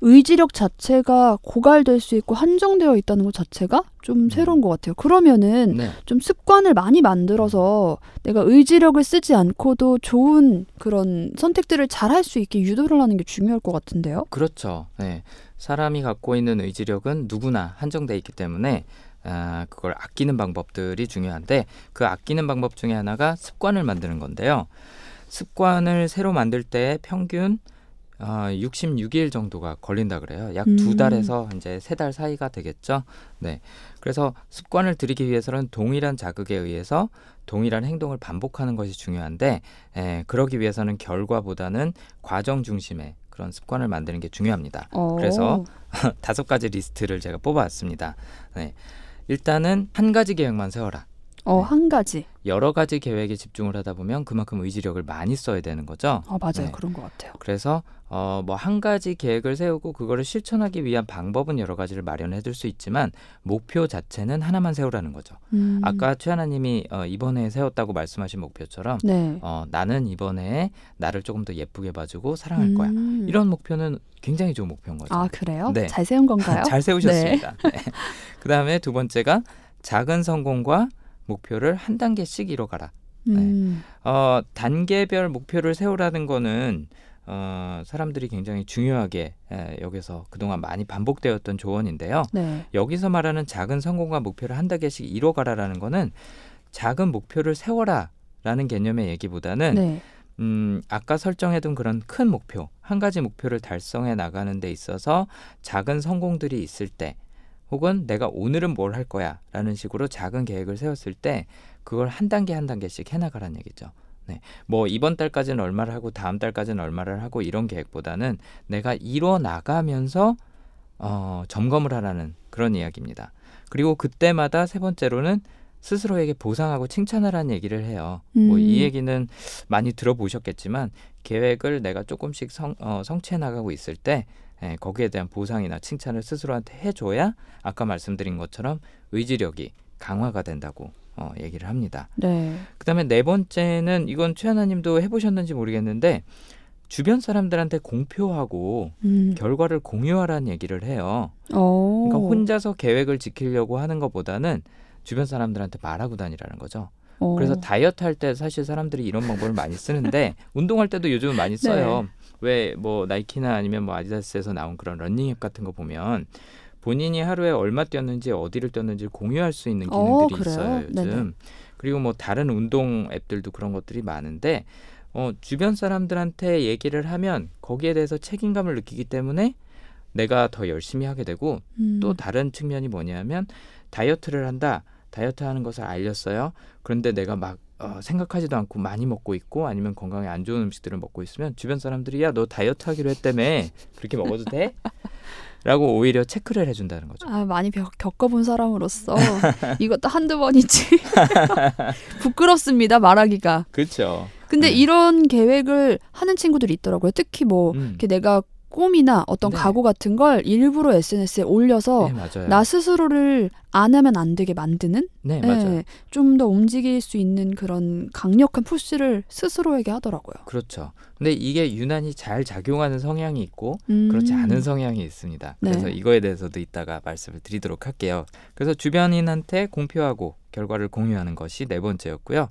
의지력 자체가 고갈될 수 있고 한정되어 있다는 것 자체가 좀 새로운 것 같아요. 그러면은 네. 좀 습관을 많이 만들어서 내가 의지력을 쓰지 않고도 좋은 그런 선택들을 잘 할 수 있게 유도를 하는 게 중요할 것 같은데요. 그렇죠. 네. 사람이 갖고 있는 의지력은 누구나 한정돼 있기 때문에 아, 그걸 아끼는 방법들이 중요한데 그 아끼는 방법 중에 하나가 습관을 만드는 건데요. 습관을 새로 만들 때 평균 어, 66일 정도가 걸린다 그래요. 약두 음. 달에서 이제 세 달 사이가 되겠죠. 네. 그래서 습관을 들이기 위해서는 동일한 자극에 의해서 동일한 행동을 반복하는 것이 중요한데 에, 그러기 위해서는 결과보다는 과정 중심의 그런 습관을 만드는 게 중요합니다. 어. 그래서 [laughs] 다섯 가지 리스트를 제가 뽑아왔습니다. 네. 일단은 한 가지 계획만 세워라. 어, 네. 한 가지. 여러 가지 계획에 집중을 하다 보면 그만큼 의지력을 많이 써야 되는 거죠. 어, 맞아요. 네. 그런 것 같아요. 그래서 어, 뭐 한 가지 계획을 세우고 그거를 실천하기 위한 방법은 여러 가지를 마련해 둘 수 있지만 목표 자체는 하나만 세우라는 거죠. 음. 아까 최하나님이 어, 이번에 세웠다고 말씀하신 목표처럼 네. 어, 나는 이번에 나를 조금 더 예쁘게 봐주고 사랑할 거야. 음. 이런 목표는 굉장히 좋은 목표인 거죠. 아, 그래요? 네. 잘 세운 건가요? [laughs] 잘 세우셨습니다. 네. 그다음에 두 번째가 작은 성공과 목표를 한 단계씩 이뤄가라. 음. 어, 단계별 목표를 세우라는 거는 어, 사람들이 굉장히 중요하게 에, 여기서 그동안 많이 반복되었던 조언인데요. 네. 여기서 말하는 작은 성공과 목표를 한 단계씩 이뤄가라라는 거는 작은 목표를 세워라라는 개념의 얘기보다는 네. 음, 아까 설정해둔 그런 큰 목표, 한 가지 목표를 달성해 나가는 데 있어서 작은 성공들이 있을 때, 혹은 내가 오늘은 뭘 할 거야 라는 식으로 작은 계획을 세웠을 때, 그걸 한 단계 한 단계씩 해나가라는 얘기죠. 네. 뭐, 이번 달까지는 얼마를 하고, 다음 달까지는 얼마를 하고, 이런 계획보다는 내가 이뤄 나가면서, 어, 점검을 하라는 그런 이야기입니다. 그리고 그때마다 세 번째로는, 스스로에게 보상하고 칭찬하라는 얘기를 해요. 뭐이 음. 얘기는 많이 들어보셨겠지만 계획을 내가 조금씩 성, 어, 성취해 나가고 있을 때 예, 거기에 대한 보상이나 칭찬을 스스로한테 해줘야 아까 말씀드린 것처럼 의지력이 강화가 된다고 어, 얘기를 합니다. 네. 그다음에 네 번째는 이건 최하나님도 해보셨는지 모르겠는데 주변 사람들한테 공표하고 음. 결과를 공유하라는 얘기를 해요. 어. 그러니까 혼자서 계획을 지키려고 하는 것보다는 주변 사람들한테 말하고 다니라는 거죠. 어. 그래서 다이어트 할 때 사실 사람들이 이런 방법을 많이 쓰는데 운동할 때도 요즘은 많이 써요. 네. 왜 뭐 나이키나 아니면 뭐 아디다스에서 나온 그런 러닝 앱 같은 거 보면 본인이 하루에 얼마 뛰었는지 어디를 뛰었는지 공유할 수 있는 어, 기능들이 그래요? 있어요 요즘. 네네. 그리고 뭐 다른 운동 앱들도 그런 것들이 많은데 어, 주변 사람들한테 얘기를 하면 거기에 대해서 책임감을 느끼기 때문에 내가 더 열심히 하게 되고 음. 또 다른 측면이 뭐냐면 다이어트를 한다. 다이어트 하는 것을 알렸어요. 그런데 내가 막 어, 생각하지도 않고 많이 먹고 있고 아니면 건강에 안 좋은 음식들을 먹고 있으면 주변 사람들이 야 너 다이어트 하기로 했다며 그렇게 먹어도 돼? [laughs] 라고 오히려 체크를 해준다는 거죠. 아, 많이 겪- 겪어본 사람으로서 [laughs] 이것도 한두 번이지. [laughs] 부끄럽습니다, 말하기가. 그렇죠. 근데 네. 이런 계획을 하는 친구들이 있더라고요. 특히 뭐 음. 이렇게 내가 꿈이나 어떤 네. 각오 같은 걸 일부러 SNS에 올려서 네. 나 스스로를 안 하면 안 되게 만드는 네 맞아요. 좀더 움직일 수 있는 그런 강력한 푸시를 스스로에게 하더라고요. 그렇죠. 근데 이게 유난히 잘 작용하는 성향이 있고 음. 그렇지 않은 성향이 있습니다. 그래서 네. 이거에 대해서도 이따가 말씀을 드리도록 할게요. 그래서 주변인한테 공표하고 결과를 공유하는 것이 네 번째였고요.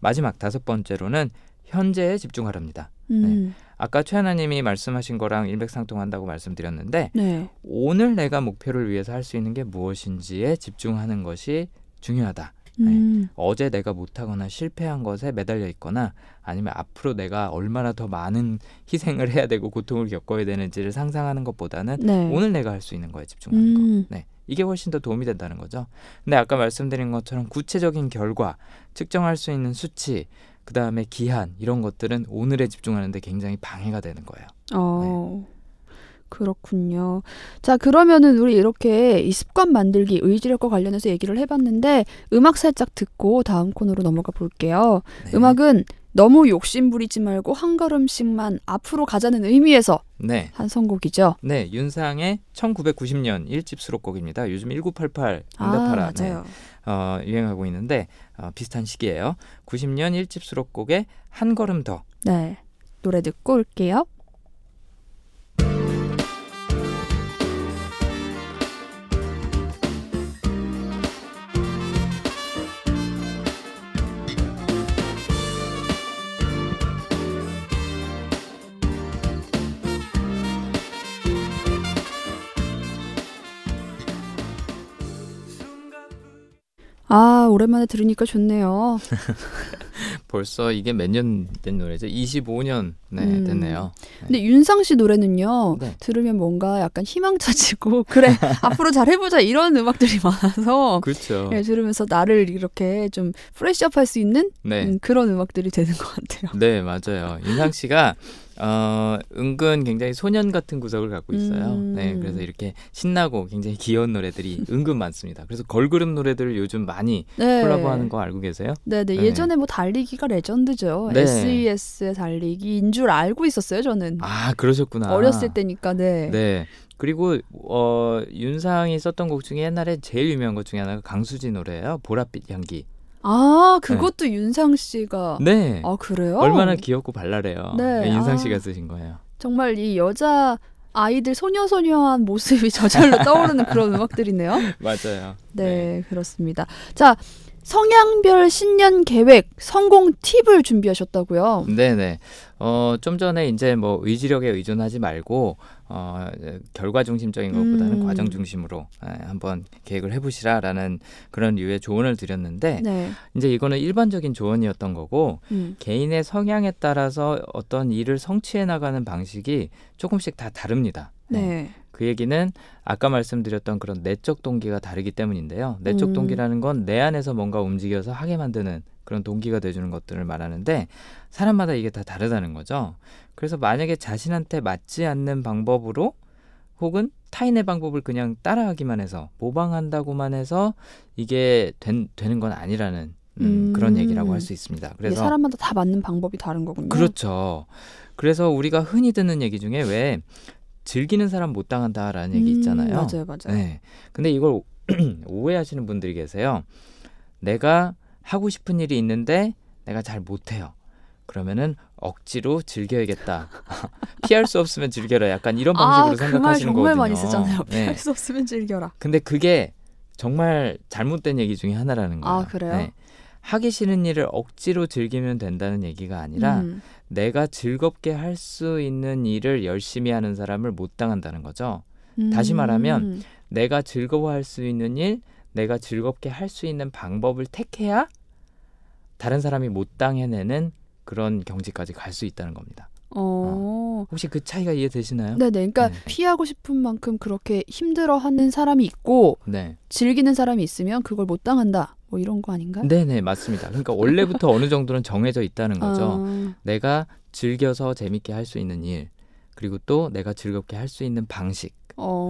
마지막 다섯 번째로는 현재에 집중하랍니다. 음. 아까 최하나님이 말씀하신 거랑 일맥상통한다고 말씀드렸는데 네. 오늘 내가 목표를 위해서 할 수 있는 게 무엇인지에 집중하는 것이 중요하다. 음. 어제 내가 못하거나 실패한 것에 매달려 있거나 아니면 앞으로 내가 얼마나 더 많은 희생을 해야 되고 고통을 겪어야 되는지를 상상하는 것보다는 네. 오늘 내가 할 수 있는 거에 집중하는 거. 음. 네. 이게 훨씬 더 도움이 된다는 거죠. 근데 아까 말씀드린 것처럼 구체적인 결과, 측정할 수 있는 수치, 그 다음에 기한 이런 것들은 오늘에 집중하는데 굉장히 방해가 되는 거예요. 어. 그렇군요. 자, 그러면은 우리 이렇게 이 습관 만들기 의지력과 관련해서 얘기를 해봤는데 음악 살짝 듣고 다음 코너로 넘어가 볼게요. 네. 음악은 너무 욕심 부리지 말고 한 걸음씩만 앞으로 가자는 의미에서 네. 한 선곡이죠. 네, 윤상의 1990년 1집 수록곡입니다. 요즘 1988 응답하라 아, 맞아요. 네, 어, 유행하고 있는데 어, 비슷한 시기예요. 90년 1집 수록곡의 한 걸음 더. 네. 노래 듣고 올게요. 아, 오랜만에 들으니까 좋네요. [laughs] 벌써 이게 몇 년 된 노래죠? 25년 네, 음. 됐네요. 근데 윤상 씨 노래는요. 네. 들으면 뭔가 약간 희망차지고 [laughs] 그래 앞으로 잘 해보자 이런 음악들이 많아서 그렇죠. 예, 들으면서 나를 이렇게 좀 프레시업할 수 있는 네. 음, 그런 음악들이 되는 것 같아요. 네, 맞아요. 윤상 씨가 어, 은근 굉장히 소년 같은 구석을 갖고 있어요. 음. 네, 그래서 이렇게 신나고 굉장히 귀여운 노래들이 [laughs] 은근 많습니다. 그래서 걸그룹 노래들을 요즘 많이 네. 콜라보하는 거 알고 계세요? 네네 네. 예전에 뭐 달리기가 레전드죠. 네. SES의 달리기인 줄 알고 있었어요 저는 아, 그러셨구나. 어렸을 때니까 네. 네. 그리고 어, 윤상이 썼던 곡 중에 옛날에 제일 유명한 것 중에 하나가 강수지 노래예요. 보랏빛 향기. 아 그것도 윤상 씨가 네. 아 그래요? 얼마나 귀엽고 발랄해요. 네, 윤상 아. 씨가 쓰신 거예요. 정말 이 여자 아이들 소녀소녀한 모습이 [laughs] 저절로 떠오르는 그런 음악들이네요. [laughs] 맞아요. 네, 그렇습니다. 자, 성향별 신년 계획 성공 팁을 준비하셨다고요. 네네. 어, 좀 전에 이제 뭐 의지력에 의존하지 말고, 어, 결과 중심적인 것보다는 음. 과정 중심으로 예, 한번 계획을 해보시라라는 그런 류의 조언을 드렸는데, 네. 이제 이거는 일반적인 조언이었던 거고, 음. 개인의 성향에 따라서 어떤 일을 성취해 나가는 방식이 조금씩 다 다릅니다. 예. 네. 그 얘기는 아까 말씀드렸던 그런 내적 동기가 다르기 때문인데요. 내적 음. 동기라는 건 내 안에서 뭔가 움직여서 하게 만드는 그런 동기가 돼주는 것들을 말하는데 사람마다 이게 다 다르다는 거죠. 그래서 만약에 자신한테 맞지 않는 방법으로 혹은 타인의 방법을 그냥 따라하기만 해서 모방한다고만 해서 이게 된, 되는 건 아니라는 음, 음. 그런 얘기라고 할 수 있습니다. 그래서 사람마다 다 맞는 방법이 다른 거군요. 그렇죠. 그래서 우리가 흔히 듣는 얘기 중에 왜 즐기는 사람 못 당한다라는 얘기 음, 있잖아요. 맞아요, 맞아요. 네. 근데 이걸 [clears throat] 오해하시는 분들이 계세요. 내가 하고 싶은 일이 있는데 내가 잘 못해요. 그러면은 억지로 즐겨야겠다. [laughs] 피할 수 없으면 즐겨라. 약간 이런 방식으로 아, 생각하시는 정말 거거든요. 많이 쓰잖아요. 네. 피할 수 없으면 즐겨라. 근데 그게 정말 잘못된 얘기 중에 하나라는 거예요. 네. 아, 그래요? 하기 싫은 일을 억지로 즐기면 된다는 얘기가 아니라 음. 내가 즐겁게 할 수 있는 일을 열심히 하는 사람을 못 당한다는 거죠. 다시 말하면 음. 내가 즐거워할 수 있는 일, 내가 즐겁게 할 수 있는 방법을 택해야 다른 사람이 못 당해내는 그런 경지까지 갈 수 있다는 겁니다. 어. 혹시 그 차이가 이해되시나요? 네네. 그러니까 네. 피하고 싶은 만큼 그렇게 힘들어하는 사람이 있고 네. 즐기는 사람이 있으면 그걸 못 당한다. 뭐 이런 거 아닌가? 네네, 맞습니다. 그러니까 원래부터 어느 정도는 정해져 있다는 거죠. 아, 내가 즐겨서 재밌게 할 수 있는 일, 그리고 또 내가 즐겁게 할 수 있는 방식, 어.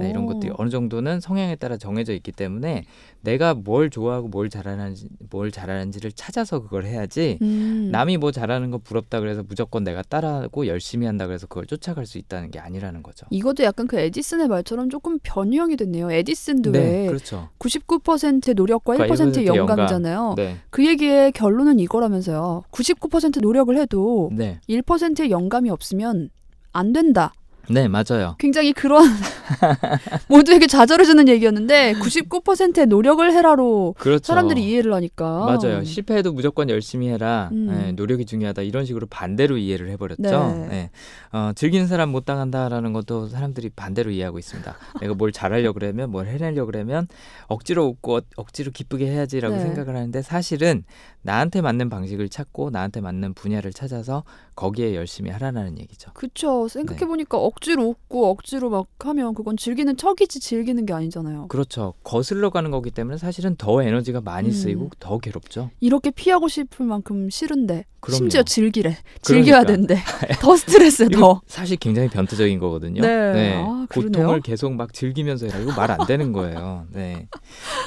네, 이런 것들이 어느 정도는 성향에 따라 정해져 있기 때문에 내가 뭘 좋아하고 뭘 잘하는지 뭘 잘하는지를 찾아서 그걸 해야지 음. 남이 뭐 잘하는 거 부럽다 그래서 무조건 내가 따라하고 열심히 한다 그래서 그걸 쫓아갈 수 있다는 게 아니라는 거죠. 이것도 약간 그 에디슨의 말처럼 조금 변형이 됐네요. 에디슨도 네, 왜 그렇죠. 99% 노력과 그러니까 1% 1% 영감. 영감이잖아요. 네, 그 얘기의 결론은 이거라면서요. 99% 노력을 해도 네, 1%의 영감이 없으면 안 된다. 네, 맞아요. 굉장히 그런 [laughs] 모두에게 좌절해주는 얘기였는데 99%의 노력을 해라로 그렇죠. 사람들이 이해를 하니까 맞아요. 실패해도 무조건 열심히 해라. 음. 네, 노력이 중요하다. 이런 식으로 반대로 이해를 해버렸죠. 네. 네. 어, 즐기는 사람 못 당한다라는 것도 사람들이 반대로 이해하고 있습니다. 내가 뭘 잘하려 그러면 뭘 해내려 그러면 억지로 웃고 어- 억지로 기쁘게 해야지라고 네. 생각을 하는데 사실은 나한테 맞는 방식을 찾고 나한테 맞는 분야를 찾아서 거기에 열심히 하라는 얘기죠. 그쵸 생각해 보니까 억지로 웃고 억지로 막 하면 그건 즐기는 척이지 즐기는 게 아니잖아요 그렇죠. 거슬러 가는 거기 때문에 사실은 더 에너지가 많이 음. 쓰이고 더 괴롭죠. 이렇게 피하고 싶을 만큼 싫은데 그럼요. 심지어 즐기래 즐겨야 그러니까. 된대 [laughs] 더 스트레스 더 사실 굉장히 변태적인 거거든요. 네. 아, 그러네요. 고통을 계속 막 즐기면서 해라. 이거 말 안 되는 거예요. 네.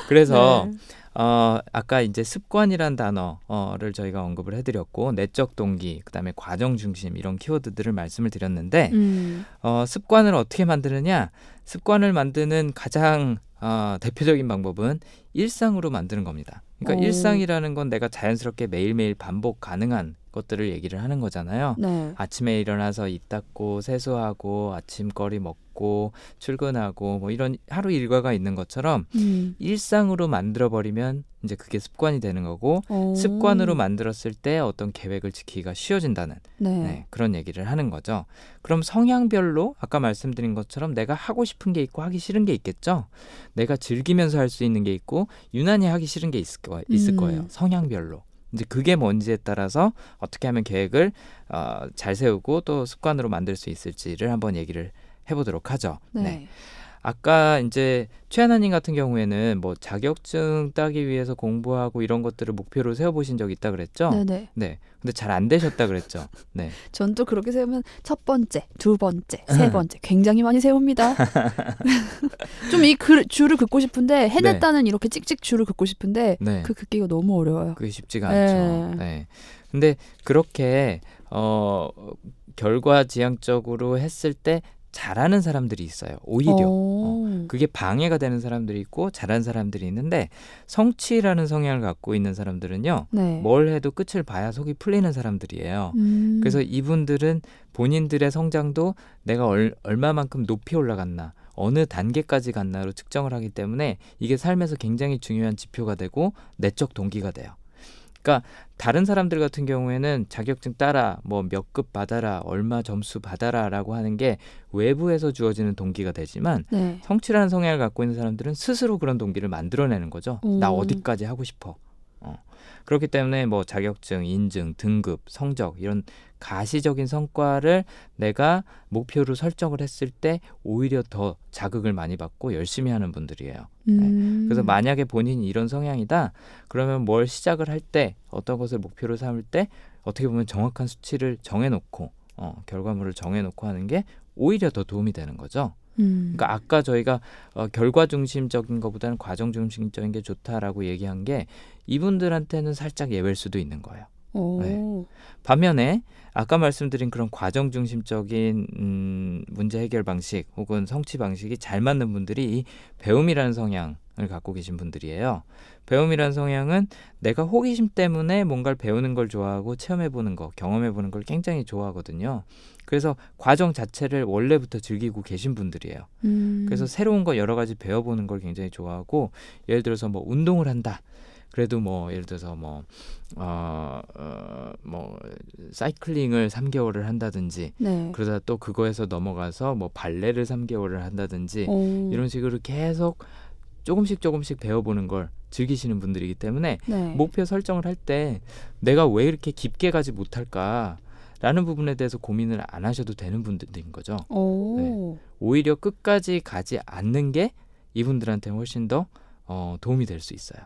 그래서 네. 어, 아까 이제 습관이란 단어를 저희가 언급을 해드렸고 내적 동기, 그다음에 과정 중심 이런 키워드들을 말씀을 드렸는데 음. 어, 습관을 어떻게 만드느냐? 습관을 만드는 가장 어, 대표적인 방법은 일상으로 만드는 겁니다. 그러니까 오. 일상이라는 건 내가 자연스럽게 매일매일 반복 가능한 것들을 얘기를 하는 거잖아요. 네. 아침에 일어나서 입 닦고 세수하고 아침거리 먹고 출근하고 뭐 이런 하루 일과가 있는 것처럼 음. 일상으로 만들어 버리면 이제 그게 습관이 되는 거고 오. 습관으로 만들었을 때 어떤 계획을 지키기가 쉬워진다는 네. 네, 그런 얘기를 하는 거죠. 그럼 성향별로 아까 말씀드린 것처럼 내가 하고 싶은 게 있고 하기 싫은 게 있겠죠. 내가 즐기면서 할 수 있는 게 있고 유난히 하기 싫은 게 있을, 거, 있을 음. 거예요. 성향별로. 이제 그게 뭔지에 따라서 어떻게 하면 계획을 어, 잘 세우고 또 습관으로 만들 수 있을지를 한번 얘기를 해보도록 하죠. 네. 아까 이제 최하나님 같은 경우에는 뭐 자격증 따기 위해서 공부하고 이런 것들을 목표로 세워보신 적 있다 그랬죠? 네네. 네. 근데 잘 안 되셨다 그랬죠? 네. [laughs] 전 또 그렇게 세우면 첫 번째, 두 번째, 세 음. 번째 굉장히 많이 세웁니다. [laughs] [laughs] 좀 이 줄을 긋고 싶은데 해냈다는 이렇게 찍찍 줄을 긋고 싶은데 네. 그 긋기가 너무 어려워요. 그게 쉽지가 네. 않죠. 네. 근데 그렇게 어 결과 지향적으로 했을 때 잘하는 사람들이 있어요. 오히려. 어, 오. 그게 방해가 되는 사람들이 있고 잘하는 사람들이 있는데 성취라는 성향을 갖고 있는 사람들은요. 네. 뭘 해도 끝을 봐야 속이 풀리는 사람들이에요. 음. 그래서 이분들은 본인들의 성장도 내가 얼, 얼마만큼 높이 올라갔나 어느 단계까지 갔나로 측정을 하기 때문에 이게 삶에서 굉장히 중요한 지표가 되고 내적 동기가 돼요. 그러니까 다른 사람들 같은 경우에는 자격증 따라 뭐 몇 급 받아라 얼마 점수 받아라라고 하는 게 외부에서 주어지는 동기가 되지만 네. 성취라는 성향을 갖고 있는 사람들은 스스로 그런 동기를 만들어내는 거죠. 음. 나 어디까지 하고 싶어. 어. 그렇기 때문에 뭐 자격증, 인증, 등급, 성적 이런 가시적인 성과를 내가 목표로 설정을 했을 때 오히려 더 자극을 많이 받고 열심히 하는 분들이에요. 음. 그래서 만약에 본인이 이런 성향이다, 그러면 뭘 시작을 할 때 어떤 것을 목표로 삼을 때 어떻게 보면 정확한 수치를 정해놓고 어, 결과물을 정해놓고 하는 게 오히려 더 도움이 되는 거죠. 음. 그러니까 아까 저희가 어, 결과 중심적인 것보다는 과정 중심적인 게 좋다라고 얘기한 게 이분들한테는 살짝 예외일 수도 있는 거예요. 오. 네. 반면에 아까 말씀드린 그런 과정 중심적인 음, 문제 해결 방식 혹은 성취 방식이 잘 맞는 분들이 이 배움이라는 성향을 갖고 계신 분들이에요. 배움이라는 성향은 내가 호기심 때문에 뭔가를 배우는 걸 좋아하고 체험해 보는 거, 경험해 보는 걸 굉장히 좋아하거든요. 그래서 과정 자체를 원래부터 즐기고 계신 분들이에요. 음. 그래서 새로운 거 여러 가지 배워보는 걸 굉장히 좋아하고 예를 들어서 뭐 운동을 한다. 그래도 뭐 예를 들어서 뭐 어, 어, 뭐 사이클링을 3개월을 한다든지 네. 그러다 또 그거에서 넘어가서 뭐 발레를 3개월을 한다든지 오. 이런 식으로 계속 조금씩 조금씩 배워보는 걸 즐기시는 분들이기 때문에 네. 목표 설정을 할 때 내가 왜 이렇게 깊게 가지 못할까 라는 부분에 대해서 고민을 안 하셔도 되는 분들인 거죠. 오. 네. 오히려 끝까지 가지 않는 게 이분들한테 훨씬 더 어, 도움이 될 수 있어요.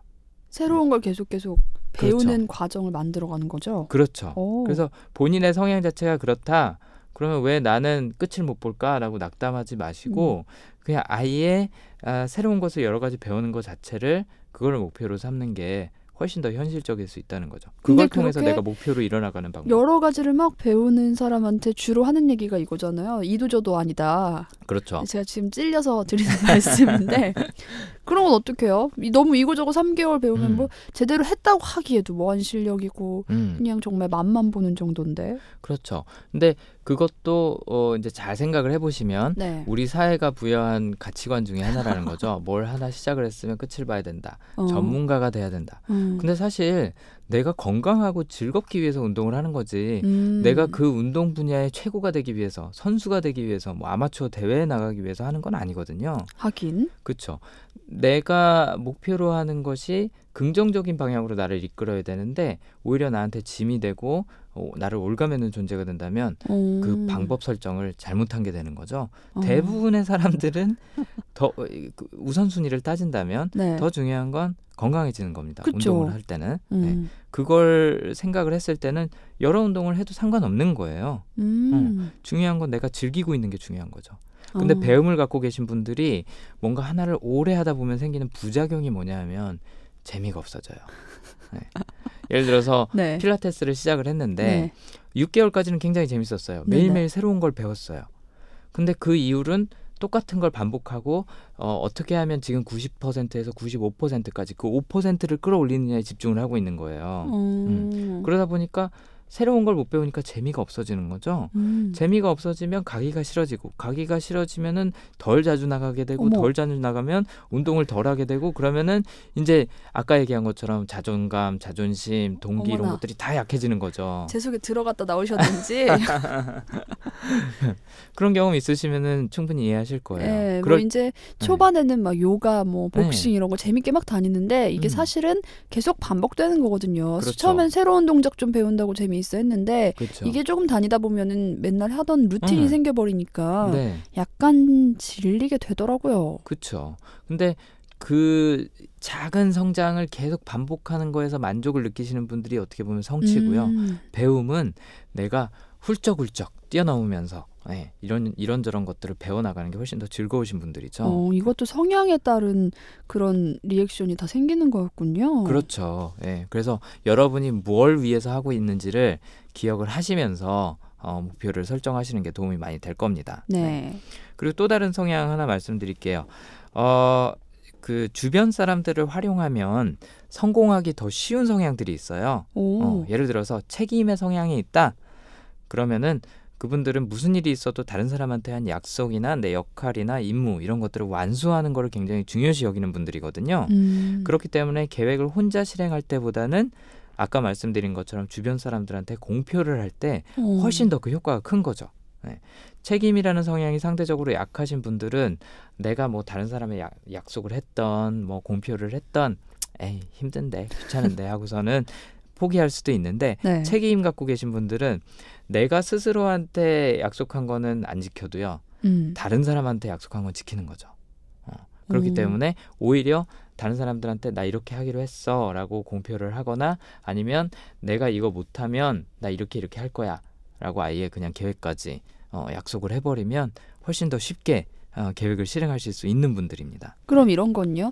새로운 걸 계속 계속 배우는 그렇죠. 과정을 만들어가는 거죠. 그렇죠. 오. 그래서 본인의 성향 자체가 그렇다. 그러면 왜 나는 끝을 못 볼까라고 낙담하지 마시고 음. 그냥 아예 아, 새로운 것을 여러 가지 배우는 것 자체를 그걸 목표로 삼는 게 훨씬 더 현실적일 수 있다는 거죠. 그걸 통해서 내가 목표로 일어나가는 방법. 여러 가지를 막 배우는 사람한테 주로 하는 얘기가 이거잖아요. 이도저도 아니다. 그렇죠. 제가 지금 찔려서 드리는 [laughs] 말씀인데 [laughs] 그런 건 어떡해요? 이- 너무 이거저거 3개월 배우면 음. 뭐 제대로 했다고 하기에도 뭐한 실력이고 음. 그냥 정말 맛만 보는 정도인데. 그렇죠. 근데 그것도 어 이제 잘 생각을 해 보시면 네. 우리 사회가 부여한 가치관 중에 하나라는 거죠. 뭘 하나 시작을 했으면 끝을 봐야 된다. 어. 전문가가 돼야 된다. 음. 근데 사실 내가 건강하고 즐겁기 위해서 운동을 하는 거지. 음. 내가 그 운동 분야의 최고가 되기 위해서, 선수가 되기 위해서, 뭐 아마추어 대회에 나가기 위해서 하는 건 아니거든요. 하긴. 그렇죠. 내가 목표로 하는 것이 긍정적인 방향으로 나를 이끌어야 되는데 오히려 나한테 짐이 되고 어, 나를 올가매는 존재가 된다면 음. 그 방법 설정을 잘못한 게 되는 거죠. 어. 대부분의 사람들은 [laughs] 더 어, 이- 그 우선순위를 따진다면 네. 더 중요한 건 건강해지는 겁니다. 그쵸. 운동을 할 때는 네. 음. 그걸 생각을 했을 때는 여러 운동을 해도 상관없는 거예요. 음. 중요한 건 내가 즐기고 있는 게 중요한 거죠. 근데 어. 배움을 갖고 계신 분들이 뭔가 하나를 오래 하다 보면 생기는 부작용이 뭐냐면 재미가 없어져요. 네. [laughs] 예를 들어서 네. 필라테스를 시작을 했는데 네. 6개월까지는 굉장히 재밌었어요. 네네. 매일매일 새로운 걸 배웠어요. 근데 그 이후는 똑같은 걸 반복하고 어, 어떻게 하면 지금 90%에서 95%까지 그 5%를 끌어올리느냐에 집중을 하고 있는 거예요. 음. 그러다 보니까 새로운 걸 못 배우니까 재미가 없어지는 거죠. 음. 재미가 없어지면 가기가 싫어지고 가기가 싫어지면은 덜 자주 나가게 되고 어머. 덜 자주 나가면 운동을 덜 하게 되고 그러면은 이제 아까 얘기한 것처럼 자존감, 자존심, 동기 이런 어머나. 것들이 다 약해지는 거죠. 제 속에 들어갔다 나오셨는지. [laughs] 그런 경험 있으시면은 충분히 이해하실 거예요. 네, 뭐 그럴 이제 초반에는 막 요가, 뭐 네. 복싱 이런 거 재밌게 막 다니는데 이게 음. 사실은 계속 반복되는 거거든요. 그렇죠. 처음엔 새로운 동작 좀 배운다고 재미 있어 했는데 그렇죠. 이게 조금 다니다 보면은 맨날 하던 루틴이 음. 생겨버리니까 네, 약간 질리게 되더라고요. 그렇죠. 근데 그 작은 성장을 계속 반복하는 거에서 만족을 느끼시는 분들이 어떻게 보면 성취고요. 음. 배움은 내가 훌쩍훌쩍 뛰어넘으면서 예, 이런 이런저런 것들을 배워나가는 게 훨씬 더 즐거우신 분들이죠. 어, 이것도 성향에 따른 그런 리액션이 다 생기는 거였군요. 그렇죠. 예, 그래서 여러분이 뭘 위해서 하고 있는지를 기억을 하시면서 어, 목표를 설정하시는 게 도움이 많이 될 겁니다. 네. 그리고 또 다른 성향 하나 말씀드릴게요. 어, 그 주변 사람들을 활용하면 성공하기 더 쉬운 성향들이 있어요. 오. 어, 예를 들어서 책임의 성향이 있다. 그러면은 그분들은 무슨 일이 있어도 다른 사람한테 한 약속이나 내 역할이나 임무 이런 것들을 완수하는 거를 굉장히 중요시 여기는 분들이거든요. 음. 그렇기 때문에 계획을 혼자 실행할 때보다는 아까 말씀드린 것처럼 주변 사람들한테 공표를 할때 어. 훨씬 더 그 효과가 큰 거죠. 네. 책임이라는 성향이 상대적으로 약하신 분들은 내가 뭐 다른 사람의 약, 약속을 했던 뭐 공표를 했던 에이 힘든데 귀찮은데 하고서는 포기할 수도 있는데 네. 책임 갖고 계신 분들은 내가 스스로한테 약속한 거는 안 지켜도요 음. 다른 사람한테 약속한 건 지키는 거죠. 어, 그렇기 음. 때문에 오히려 다른 사람들한테 나 이렇게 하기로 했어 라고 공표를 하거나 아니면 내가 이거 못하면 나 이렇게 이렇게 할 거야 라고 아예 그냥 계획까지 어, 약속을 해버리면 훨씬 더 쉽게 어, 계획을 실행하실 수 있는 분들입니다. 그럼 이런 건요.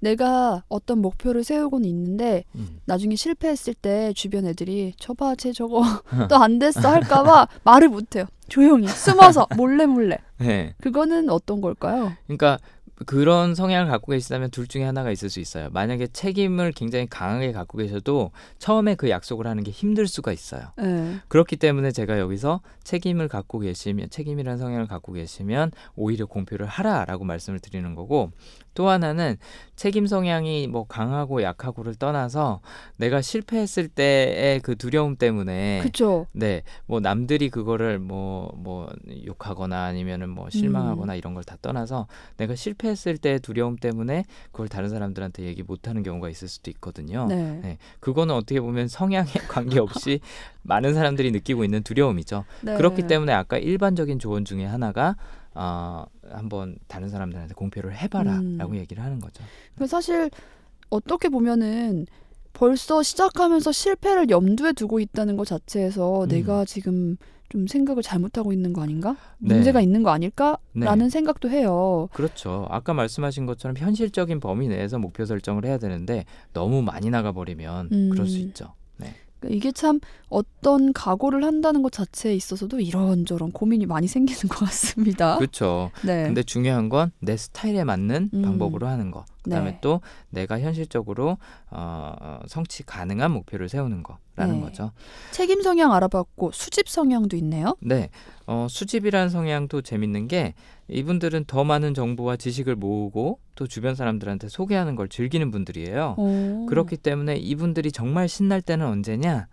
내가 어떤 목표를 세우고는 있는데 음. 나중에 실패했을 때 주변 애들이 저봐 쟤 저거 [laughs] 또 안 됐어 할까봐 말을 못해요. 조용히 숨어서 [laughs] 몰래 몰래. 네. 그거는 어떤 걸까요? 그러니까 그런 성향을 갖고 계시다면 둘 중에 하나가 있을 수 있어요. 만약에 책임을 굉장히 강하게 갖고 계셔도 처음에 그 약속을 하는 게 힘들 수가 있어요. 네. 그렇기 때문에 제가 여기서 책임을 갖고 계시면 책임이라는 성향을 갖고 계시면 오히려 공표를 하라라고 말씀을 드리는 거고 또 하나는 책임 성향이 뭐 강하고 약하고를 떠나서 내가 실패했을 때의 그 두려움 때문에 그죠. 네, 뭐 남들이 그거를 뭐뭐 욕하거나 아니면은 뭐 실망하거나 음. 이런 걸 다 떠나서 내가 실패했을 때의 두려움 때문에 그걸 다른 사람들한테 얘기 못 하는 경우가 있을 수도 있거든요. 네. 네, 그거는 어떻게 보면 성향에 [laughs] 관계없이 많은 사람들이 느끼고 있는 두려움이죠. 네. 그렇기 때문에 아까 일반적인 조언 중에 하나가 어, 한번 다른 사람들한테 공표를 해봐라라고 음. 얘기를 하는 거죠. 그 사실 어떻게 보면은 벌써 시작하면서 실패를 염두에 두고 있다는 것 자체에서 음. 내가 지금 좀 생각을 잘못하고 있는 거 아닌가? 네. 문제가 있는 거 아닐까라는 네. 생각도 해요. 그렇죠. 아까 말씀하신 것처럼 현실적인 범위 내에서 목표 설정을 해야 되는데 너무 많이 나가 버리면 음. 그럴 수 있죠. 네. 그러니까 이게 참 어떤 각오를 한다는 것 자체에 있어서도 이런저런 고민이 많이 생기는 것 같습니다. 그렇죠. 네. 근데 중요한 건 내 스타일에 맞는 음. 방법으로 하는 거. 그다음에 네. 또 내가 현실적으로 어, 어, 성취 가능한 목표를 세우는 거라는 네. 거죠. 책임 성향 알아봤고 수집 성향도 있네요. 네. 어, 수집이라는 성향도 재밌는 게 이분들은 더 많은 정보와 지식을 모으고 또 주변 사람들한테 소개하는 걸 즐기는 분들이에요. 오. 그렇기 때문에 이분들이 정말 신날 때는 언제냐?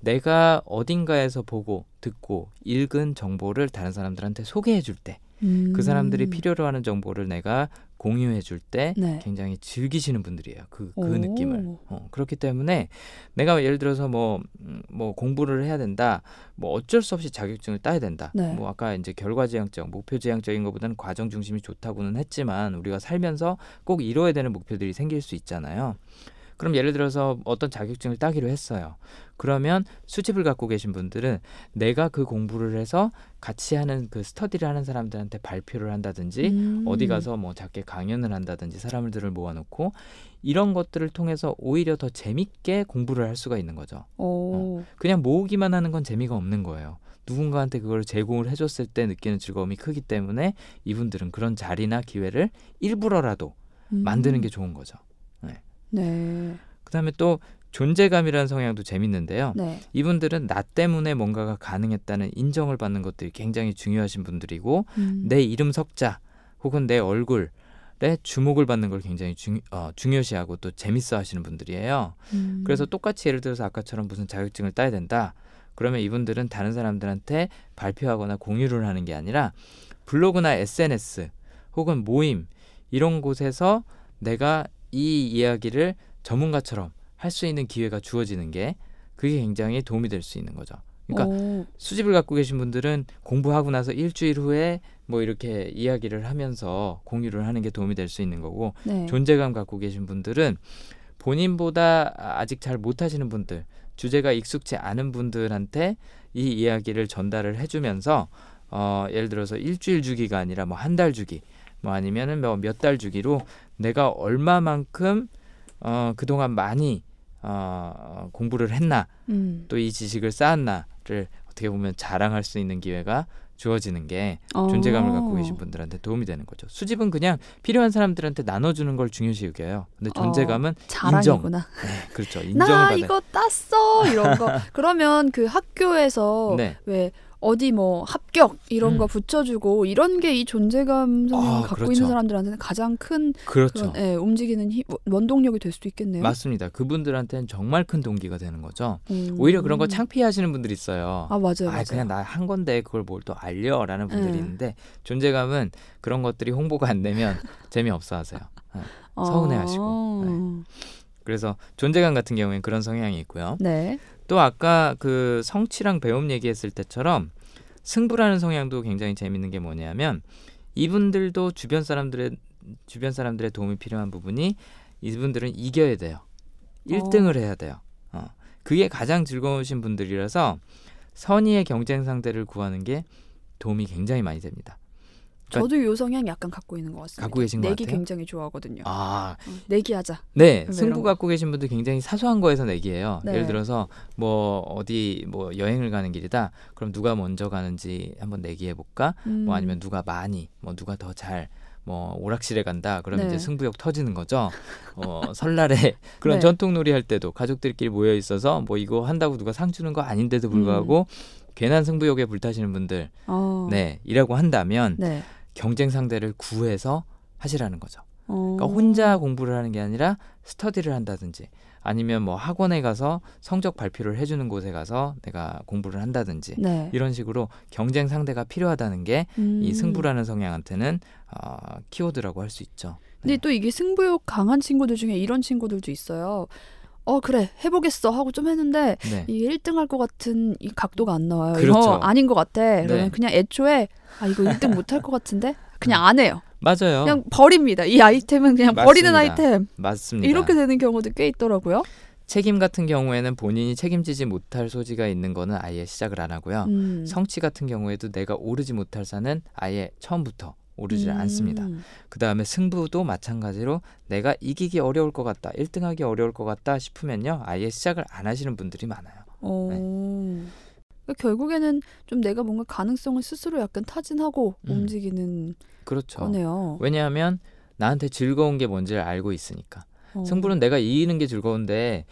내가 어딘가에서 보고 듣고 읽은 정보를 다른 사람들한테 소개해 줄 때, 음. 그 사람들이 필요로 하는 정보를 내가 공유해 줄때 네. 굉장히 즐기시는 분들이에요. 그, 그 오. 느낌을. 어, 그렇기 때문에 내가 예를 들어서 뭐, 음, 뭐 공부를 해야 된다. 뭐 어쩔 수 없이 자격증을 따야 된다. 네. 뭐 아까 이제 결과지향적, 목표지향적인 것보다는 과정 중심이 좋다고는 했지만 우리가 살면서 꼭 이뤄야 되는 목표들이 생길 수 있잖아요. 그럼 예를 들어서 어떤 자격증을 따기로 했어요. 그러면 수집을 갖고 계신 분들은 내가 그 공부를 해서 같이 하는 그 스터디를 하는 사람들한테 발표를 한다든지 음. 어디 가서 뭐 작게 강연을 한다든지 사람들을 모아놓고 이런 것들을 통해서 오히려 더 재밌게 공부를 할 수가 있는 거죠. 오. 그냥 모으기만 하는 건 재미가 없는 거예요. 누군가한테 그걸 제공을 해줬을 때 느끼는 즐거움이 크기 때문에 이분들은 그런 자리나 기회를 일부러라도 음. 만드는 게 좋은 거죠. 네. 그다음에 또 존재감이라는 성향도 재밌는데요. 네. 이분들은 나 때문에 뭔가가 가능했다는 인정을 받는 것들이 굉장히 중요하신 분들이고 음. 내 이름 석자 혹은 내 얼굴 에 주목을 받는 걸 굉장히 중, 어, 중요시하고 또 재밌어 하시는 분들이에요. 음. 그래서 똑같이 예를 들어서 아까처럼 무슨 자격증을 따야 된다. 그러면 이분들은 다른 사람들한테 발표하거나 공유를 하는 게 아니라 블로그나 SNS 혹은 모임 이런 곳에서 내가 이 이야기를 전문가처럼 할 수 있는 기회가 주어지는 게 그게 굉장히 도움이 될 수 있는 거죠. 그러니까 오. 수집을 갖고 계신 분들은 공부하고 나서 일주일 후에 뭐 이렇게 이야기를 하면서 공유를 하는 게 도움이 될 수 있는 거고 네. 존재감 갖고 계신 분들은 본인보다 아직 잘 못하시는 분들 주제가 익숙치 않은 분들한테 이 이야기를 전달을 해주면서 어, 예를 들어서 일주일 주기가 아니라 뭐 한 달 주기 뭐 아니면은 뭐 몇 달 주기로 내가 얼마만큼 어, 그동안 많이 어, 공부를 했나 음. 또이 지식을 쌓았나를 어떻게 보면 자랑할 수 있는 기회가 주어지는 게 어. 존재감을 갖고 계신 분들한테 도움이 되는 거죠. 수집은 그냥 필요한 사람들한테 나눠주는 걸 중요시 여겨요. 근데 존재감은 인정. 자랑이구나. 네, 그렇죠. 인정을 [laughs] 나 받아요. 이거 땄어 이런 거. 그러면 그 학교에서 네, 왜 어디 뭐 합격 이런 음. 거 붙여주고 이런 게 이 존재감 성향 아, 갖고 그렇죠. 있는 사람들한테는 가장 큰 그렇죠. 그런 예, 움직이는 힘, 원동력이 될 수도 있겠네요. 맞습니다. 그분들한테는 정말 큰 동기가 되는 거죠. 음. 오히려 그런 거 창피하시는 분들이 있어요. 아 맞아요, 아, 맞아요. 그냥 나 한 건데 그걸 뭘 또 알려라는 분들이 네. 있는데 존재감은 그런 것들이 홍보가 안 되면 [laughs] 재미없어 하세요. 아. 서운해하시고. 그래서 존재감 같은 경우에는 그런 성향이 있고요. 네. 또 아까 그 성취랑 배움 얘기했을 때처럼 승부라는 성향도 굉장히 재밌는 게 뭐냐면 이분들도 주변 사람들의 주변 사람들의 도움이 필요한 부분이 이분들은 이겨야 돼요. 1등을 해야 돼요. 어. 그게 가장 즐거우신 분들이라서 선의의 경쟁 상대를 구하는 게 도움이 굉장히 많이 됩니다. 저도 요 성향 약간 갖고 있는 것 같습니다. 갖고 계신 것 내기 같아요? 굉장히 좋아하거든요. 아, 어, 내기하자. 네, 이런 승부 거. 갖고 계신 분들 굉장히 사소한 거에서 내기예요. 네. 예를 들어서 뭐 어디 뭐 여행을 가는 길이다. 그럼 누가 먼저 가는지 한번 내기해 볼까? 음. 뭐 아니면 누가 많이, 뭐 누가 더 잘, 뭐 오락실에 간다. 그러면 네. 이제 승부욕 터지는 거죠. [laughs] 어, 설날에 그런 네. 전통놀이 할 때도 가족들끼리 모여 있어서 뭐 이거 한다고 누가 상 주는 거 아닌데도 불구하고 괜한 승부욕에 불타시는 분들, 어. 네, 이라고 한다면 네. 경쟁 상대를 구해서 하시라는 거죠. 어. 그러니까 혼자 공부를 하는 게 아니라 스터디를 한다든지 아니면 뭐 학원에 가서 성적 발표를 해주는 곳에 가서 내가 공부를 한다든지 네. 이런 식으로 경쟁 상대가 필요하다는 게이 음. 승부라는 성향한테는 어, 키워드라고 할 수 있죠. 근데 또 이게 승부욕 강한 친구들 중에 이런 친구들도 있어요. 어 그래 해보겠어 하고 좀 했는데 네. 이 1등 할 것 같은 이 각도가 안 나와요. 그렇죠. 이거 아닌 것 같아. 그러면 네. 그냥 애초에 아 이거 1등 못 할 것 같은데 그냥 안 해요. 맞아요. 그냥 버립니다. 이 아이템은 그냥 버리는 맞습니다. 아이템. 맞습니다. 이렇게 되는 경우도 꽤 있더라고요. 책임 같은 경우에는 본인이 책임지지 못할 소지가 있는 거는 아예 시작을 안 하고요. 음. 성취 같은 경우에도 내가 오르지 못할 산은 아예 처음부터 오르지 음. 않습니다. 그 다음에 승부도 마찬가지로 내가 이기기 어려울 것 같다, 1등하기 어려울 것 같다 싶으면요, 아예 시작을 안 하시는 분들이 많아요. 어. 네. 그러니까 결국에는 좀 내가 뭔가 가능성을 스스로 약간 타진하고 음. 움직이는 그렇죠. 거네요. 왜냐하면 나한테 즐거운 게 뭔지를 알고 있으니까. 어. 승부는 내가 이기는 게 즐거운데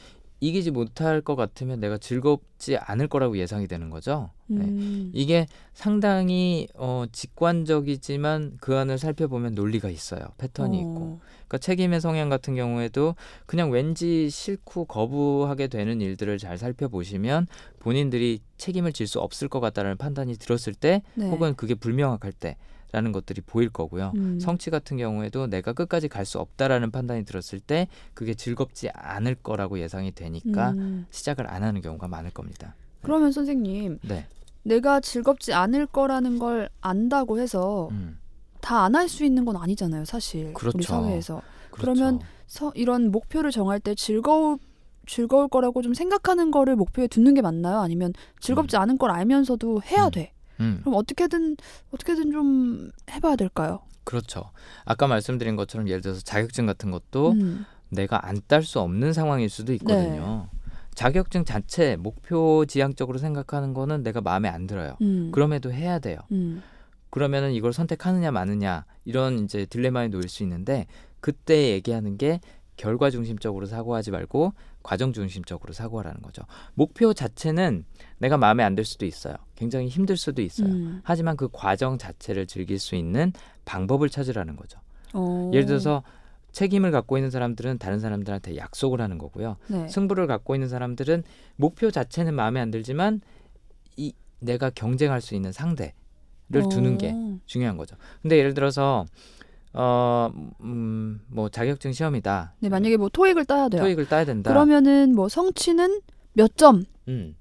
이기지 못할 것 같으면 내가 즐겁지 않을 거라고 예상이 되는 거죠. 네. 음. 이게 상당히 어, 직관적이지만 그 안을 살펴보면 논리가 있어요. 패턴이 어. 있고. 그러니까 책임의 성향 같은 경우에도 그냥 왠지 싫고 거부하게 되는 일들을 잘 살펴보시면 본인들이 책임을 질 수 없을 것 같다는 판단이 들었을 때 네. 혹은 그게 불명확할 때 라는 것들이 보일 거고요. 음. 성취 같은 경우에도 내가 끝까지 갈 수 없다라는 판단이 들었을 때 그게 즐겁지 않을 거라고 예상이 되니까 음. 시작을 안 하는 경우가 많을 겁니다. 그러면 선생님 네. 내가 즐겁지 않을 거라는 걸 안다고 해서 음, 다안 할 수 있는 건 아니잖아요, 사실. 그렇죠. 우리 사회에서. 그렇죠. 그러면 서, 이런 목표를 정할 때 즐거울 즐거울 거라고 좀 생각하는 거를 목표에 두는 게 맞나요? 아니면 즐겁지 않은 걸 알면서도 해야 음. 돼. 음, 그럼 어떻게든 어떻게든 좀 해봐야 될까요? 그렇죠. 아까 말씀드린 것처럼 예를 들어서 자격증 같은 것도 음. 내가 안 딸 수 없는 상황일 수도 있거든요. 자격증 자체 목표 지향적으로 생각하는 거는 내가 마음에 안 들어요. 음. 그럼에도 해야 돼요. 음. 그러면은 이걸 선택하느냐 마느냐 이런 이제 딜레마에 놓일 수 있는데 그때 얘기하는 게 결과 중심적으로 사고하지 말고 과정 중심적으로 사고하라는 거죠. 목표 자체는 내가 마음에 안 들 수도 있어요. 굉장히 힘들 수도 있어요. 음. 하지만 그 과정 자체를 즐길 수 있는 방법을 찾으라는 거죠. 어. 예를 들어서 책임을 갖고 있는 사람들은 다른 사람들한테 약속을 하는 거고요. 네. 승부를 갖고 있는 사람들은 목표 자체는 마음에 안 들지만 이 내가 경쟁할 수 있는 상대를 두는 게 어. 중요한 거죠. 근데 예를 들어서 어 음 뭐 자격증 시험이다. 네, 만약에 뭐 토익을 따야 돼요. 토익을 따야 된다. 그러면은 뭐 성취는 몇 점, 음.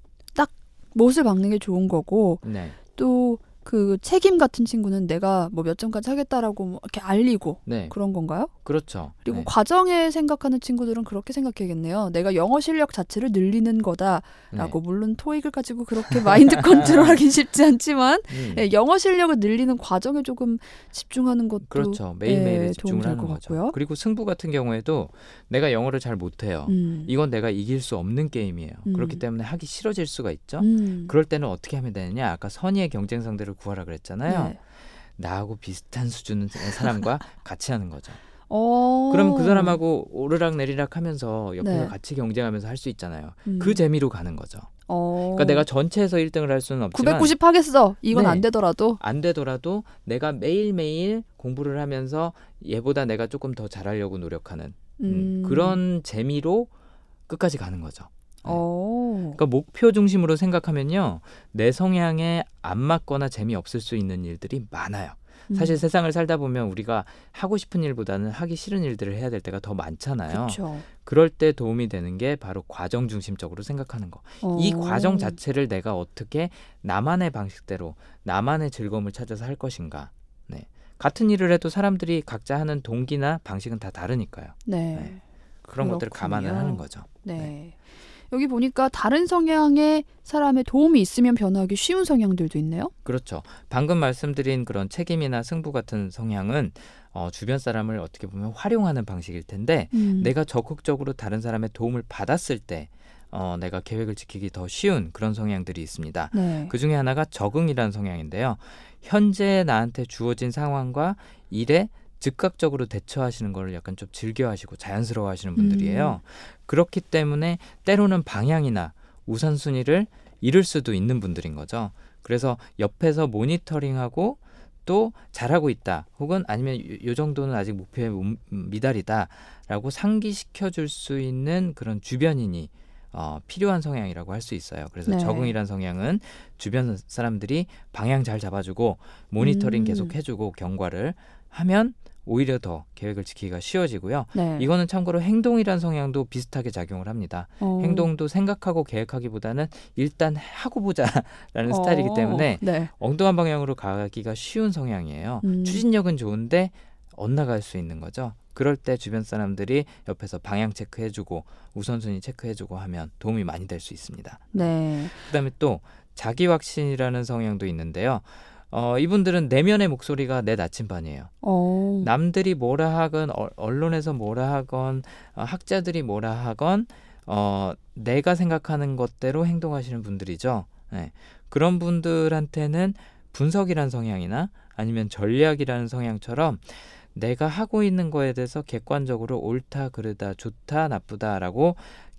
못을 박는 게 좋은 거고 네. 또 그 책임 같은 친구는 내가 뭐 몇 점까지 하겠다라고 뭐 이렇게 알리고 네. 그런 건가요? 그렇죠. 그리고 네. 과정에 생각하는 친구들은 그렇게 생각해야겠네요. 내가 영어 실력 자체를 늘리는 거다라고 네. 물론 토익을 가지고 그렇게 마인드 컨트롤하기 쉽지 않지만 음. 예, 영어 실력을 늘리는 과정에 조금 집중하는 것도 그렇죠. 매일매일 예, 집중을 하는 것 거죠. 같고요. 그리고 승부 같은 경우에도 내가 영어를 잘 못해요. 음. 이건 내가 이길 수 없는 게임이에요. 음. 그렇기 때문에 하기 싫어질 수가 있죠. 음. 그럴 때는 어떻게 하면 되느냐? 아까 선의의 경쟁 상대 를 구하라 그랬잖아요. 네. 나하고 비슷한 수준의 사람과 [laughs] 같이 하는 거죠. 어. 그럼 그 사람하고 오르락 내리락 하면서 옆에서 네. 같이 경쟁하면서 할 수 있잖아요. 음. 그 재미로 가는 거죠. 어. 그러니까 내가 전체에서 1등을 할 수는 없지만 990 하겠어. 이건 네. 안 되더라도 안 되더라도 내가 매일매일 공부를 하면서 얘보다 내가 조금 더 잘하려고 노력하는 음, 음. 그런 재미로 끝까지 가는 거죠. 어. 그러니까 목표 중심으로 생각하면요. 내 성향에 안 맞거나 재미없을 수 있는 일들이 많아요. 사실 음. 세상을 살다 보면 우리가 하고 싶은 일보다는 하기 싫은 일들을 해야 될 때가 더 많잖아요. 그렇죠. 그럴 때 도움이 되는 게 바로 과정 중심적으로 생각하는 거. 이 어. 과정 자체를 내가 어떻게 나만의 방식대로 나만의 즐거움을 찾아서 할 것인가. 네. 같은 일을 해도 사람들이 각자 하는 동기나 방식은 다 다르니까요. 네. 네. 그런 것들을 그렇군요. 감안을 하는 거죠. 네. 여기 보니까 다른 성향의 사람의 도움이 있으면 변하기 쉬운 성향들도 있네요. 그렇죠. 방금 말씀드린 그런 책임이나 승부 같은 성향은 어, 주변 사람을 어떻게 보면 활용하는 방식일 텐데 음. 내가 적극적으로 다른 사람의 도움을 받았을 때 어, 내가 계획을 지키기 더 쉬운 그런 성향들이 있습니다. 네. 그 중에 하나가 적응이라는 성향인데요. 현재 나한테 주어진 상황과 일에 즉각적으로 대처하시는 걸 약간 좀 즐겨하시고 자연스러워하시는 분들이에요. 그렇기 때문에 때로는 방향이나 우선순위를 잃을 수도 있는 분들인 거죠. 그래서 옆에서 모니터링하고 또 잘하고 있다 혹은 아니면 요, 요 정도는 아직 목표에 음- 미달이다라고 상기시켜 줄 수 있는 그런 주변인이 어, 필요한 성향이라고 할 수 있어요. 그래서 네. 적응이란 성향은 주변 사람들이 방향 잘 잡아주고 모니터링 음. 계속 해주고 경과를 하면 오히려 더 계획을 지키기가 쉬워지고요. 네. 이거는 참고로 행동이란 성향도 비슷하게 작용을 합니다. 어. 행동도 생각하고 계획하기보다는 일단 하고 보자라는 어. 스타일이기 때문에 네. 엉뚱한 방향으로 가기가 쉬운 성향이에요. 음. 추진력은 좋은데 엇나갈 수 있는 거죠. 그럴 때 주변 사람들이 옆에서 방향 체크해주고 우선순위 체크해주고 하면 도움이 많이 될 수 있습니다. 네. 그다음에 또 자기 확신이라는 성향도 있는데요. 어, 이분들은 내면의 목소리가 내 나침반이에요. 어. 남들이 뭐라 하건 어, 언론에서 뭐라 하건 어, 학자들이 뭐라 하건 어, 내가 생각하는 것대로 행동하시는 분들이죠. 네. 그런 분들한테는 분석이라는 성향이나 아니면 전략이라는 성향처럼 내가 하고 있는 거에 대해서 객관적으로 옳다, 그르다, 좋다, 나쁘다라고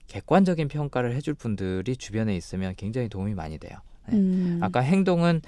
객관적인 평가를 해줄 분들이 주변에 있으면 굉장히 도움이 많이 돼요. 네. 음. 아까 행동은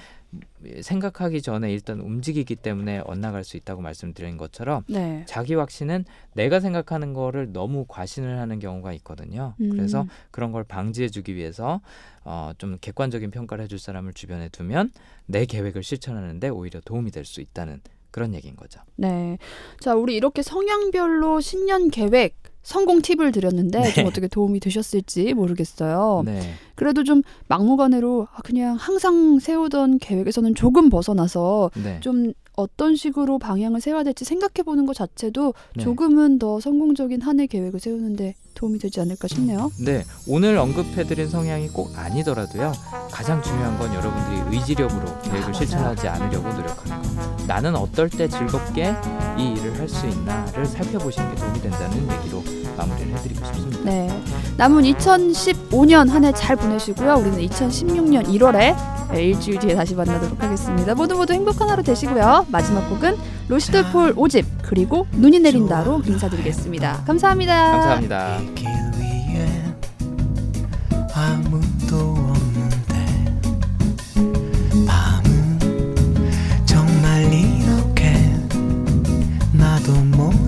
생각하기 전에 일단 움직이기 때문에 엇나갈 수 있다고 말씀드린 것처럼 네. 자기 확신은 내가 생각하는 거를 너무 과신을 하는 경우가 있거든요. 음. 그래서 그런 걸 방지해 주기 위해서 어, 좀 객관적인 평가를 해줄 사람을 주변에 두면 내 계획을 실천하는데 오히려 도움이 될 수 있다는 그런 얘기인 거죠. 네. 자, 우리 이렇게 성향별로 신년 계획 성공 팁을 드렸는데 네. 좀 어떻게 도움이 되셨을지 모르겠어요. 네, 그래도 좀 막무가내로 아, 그냥 항상 세우던 계획에서는 조금 벗어나서 네. 좀 어떤 식으로 방향을 세워야 될지 생각해 보는 것 자체도 네. 조금은 더 성공적인 한 해 계획을 세우는데 도움이 되지 않을까 싶네요. 네, 오늘 언급해드린 성향이 꼭 아니더라도요. 가장 중요한 건 여러분들이 의지력으로 계획을 맞아요. 실천하지 않으려고 노력하는 것. 나는 어떨 때 즐겁게 이 일을 할 수 있나를 살펴보시는 게 도움이 된다는 얘기로 마무리를 해드리고 싶습니다. 네. 남은 2015년 한 해 잘 보내시고요. 우리는 2016년 1월에 일주일 뒤에 다시 만나도록 하겠습니다. 모두 모두 행복한 하루 되시고요. 마지막 곡은 로시드 폴 5집 그리고 눈이 내린다로 인사드리겠습니다. 감사합니다. 감사합니다. 做梦。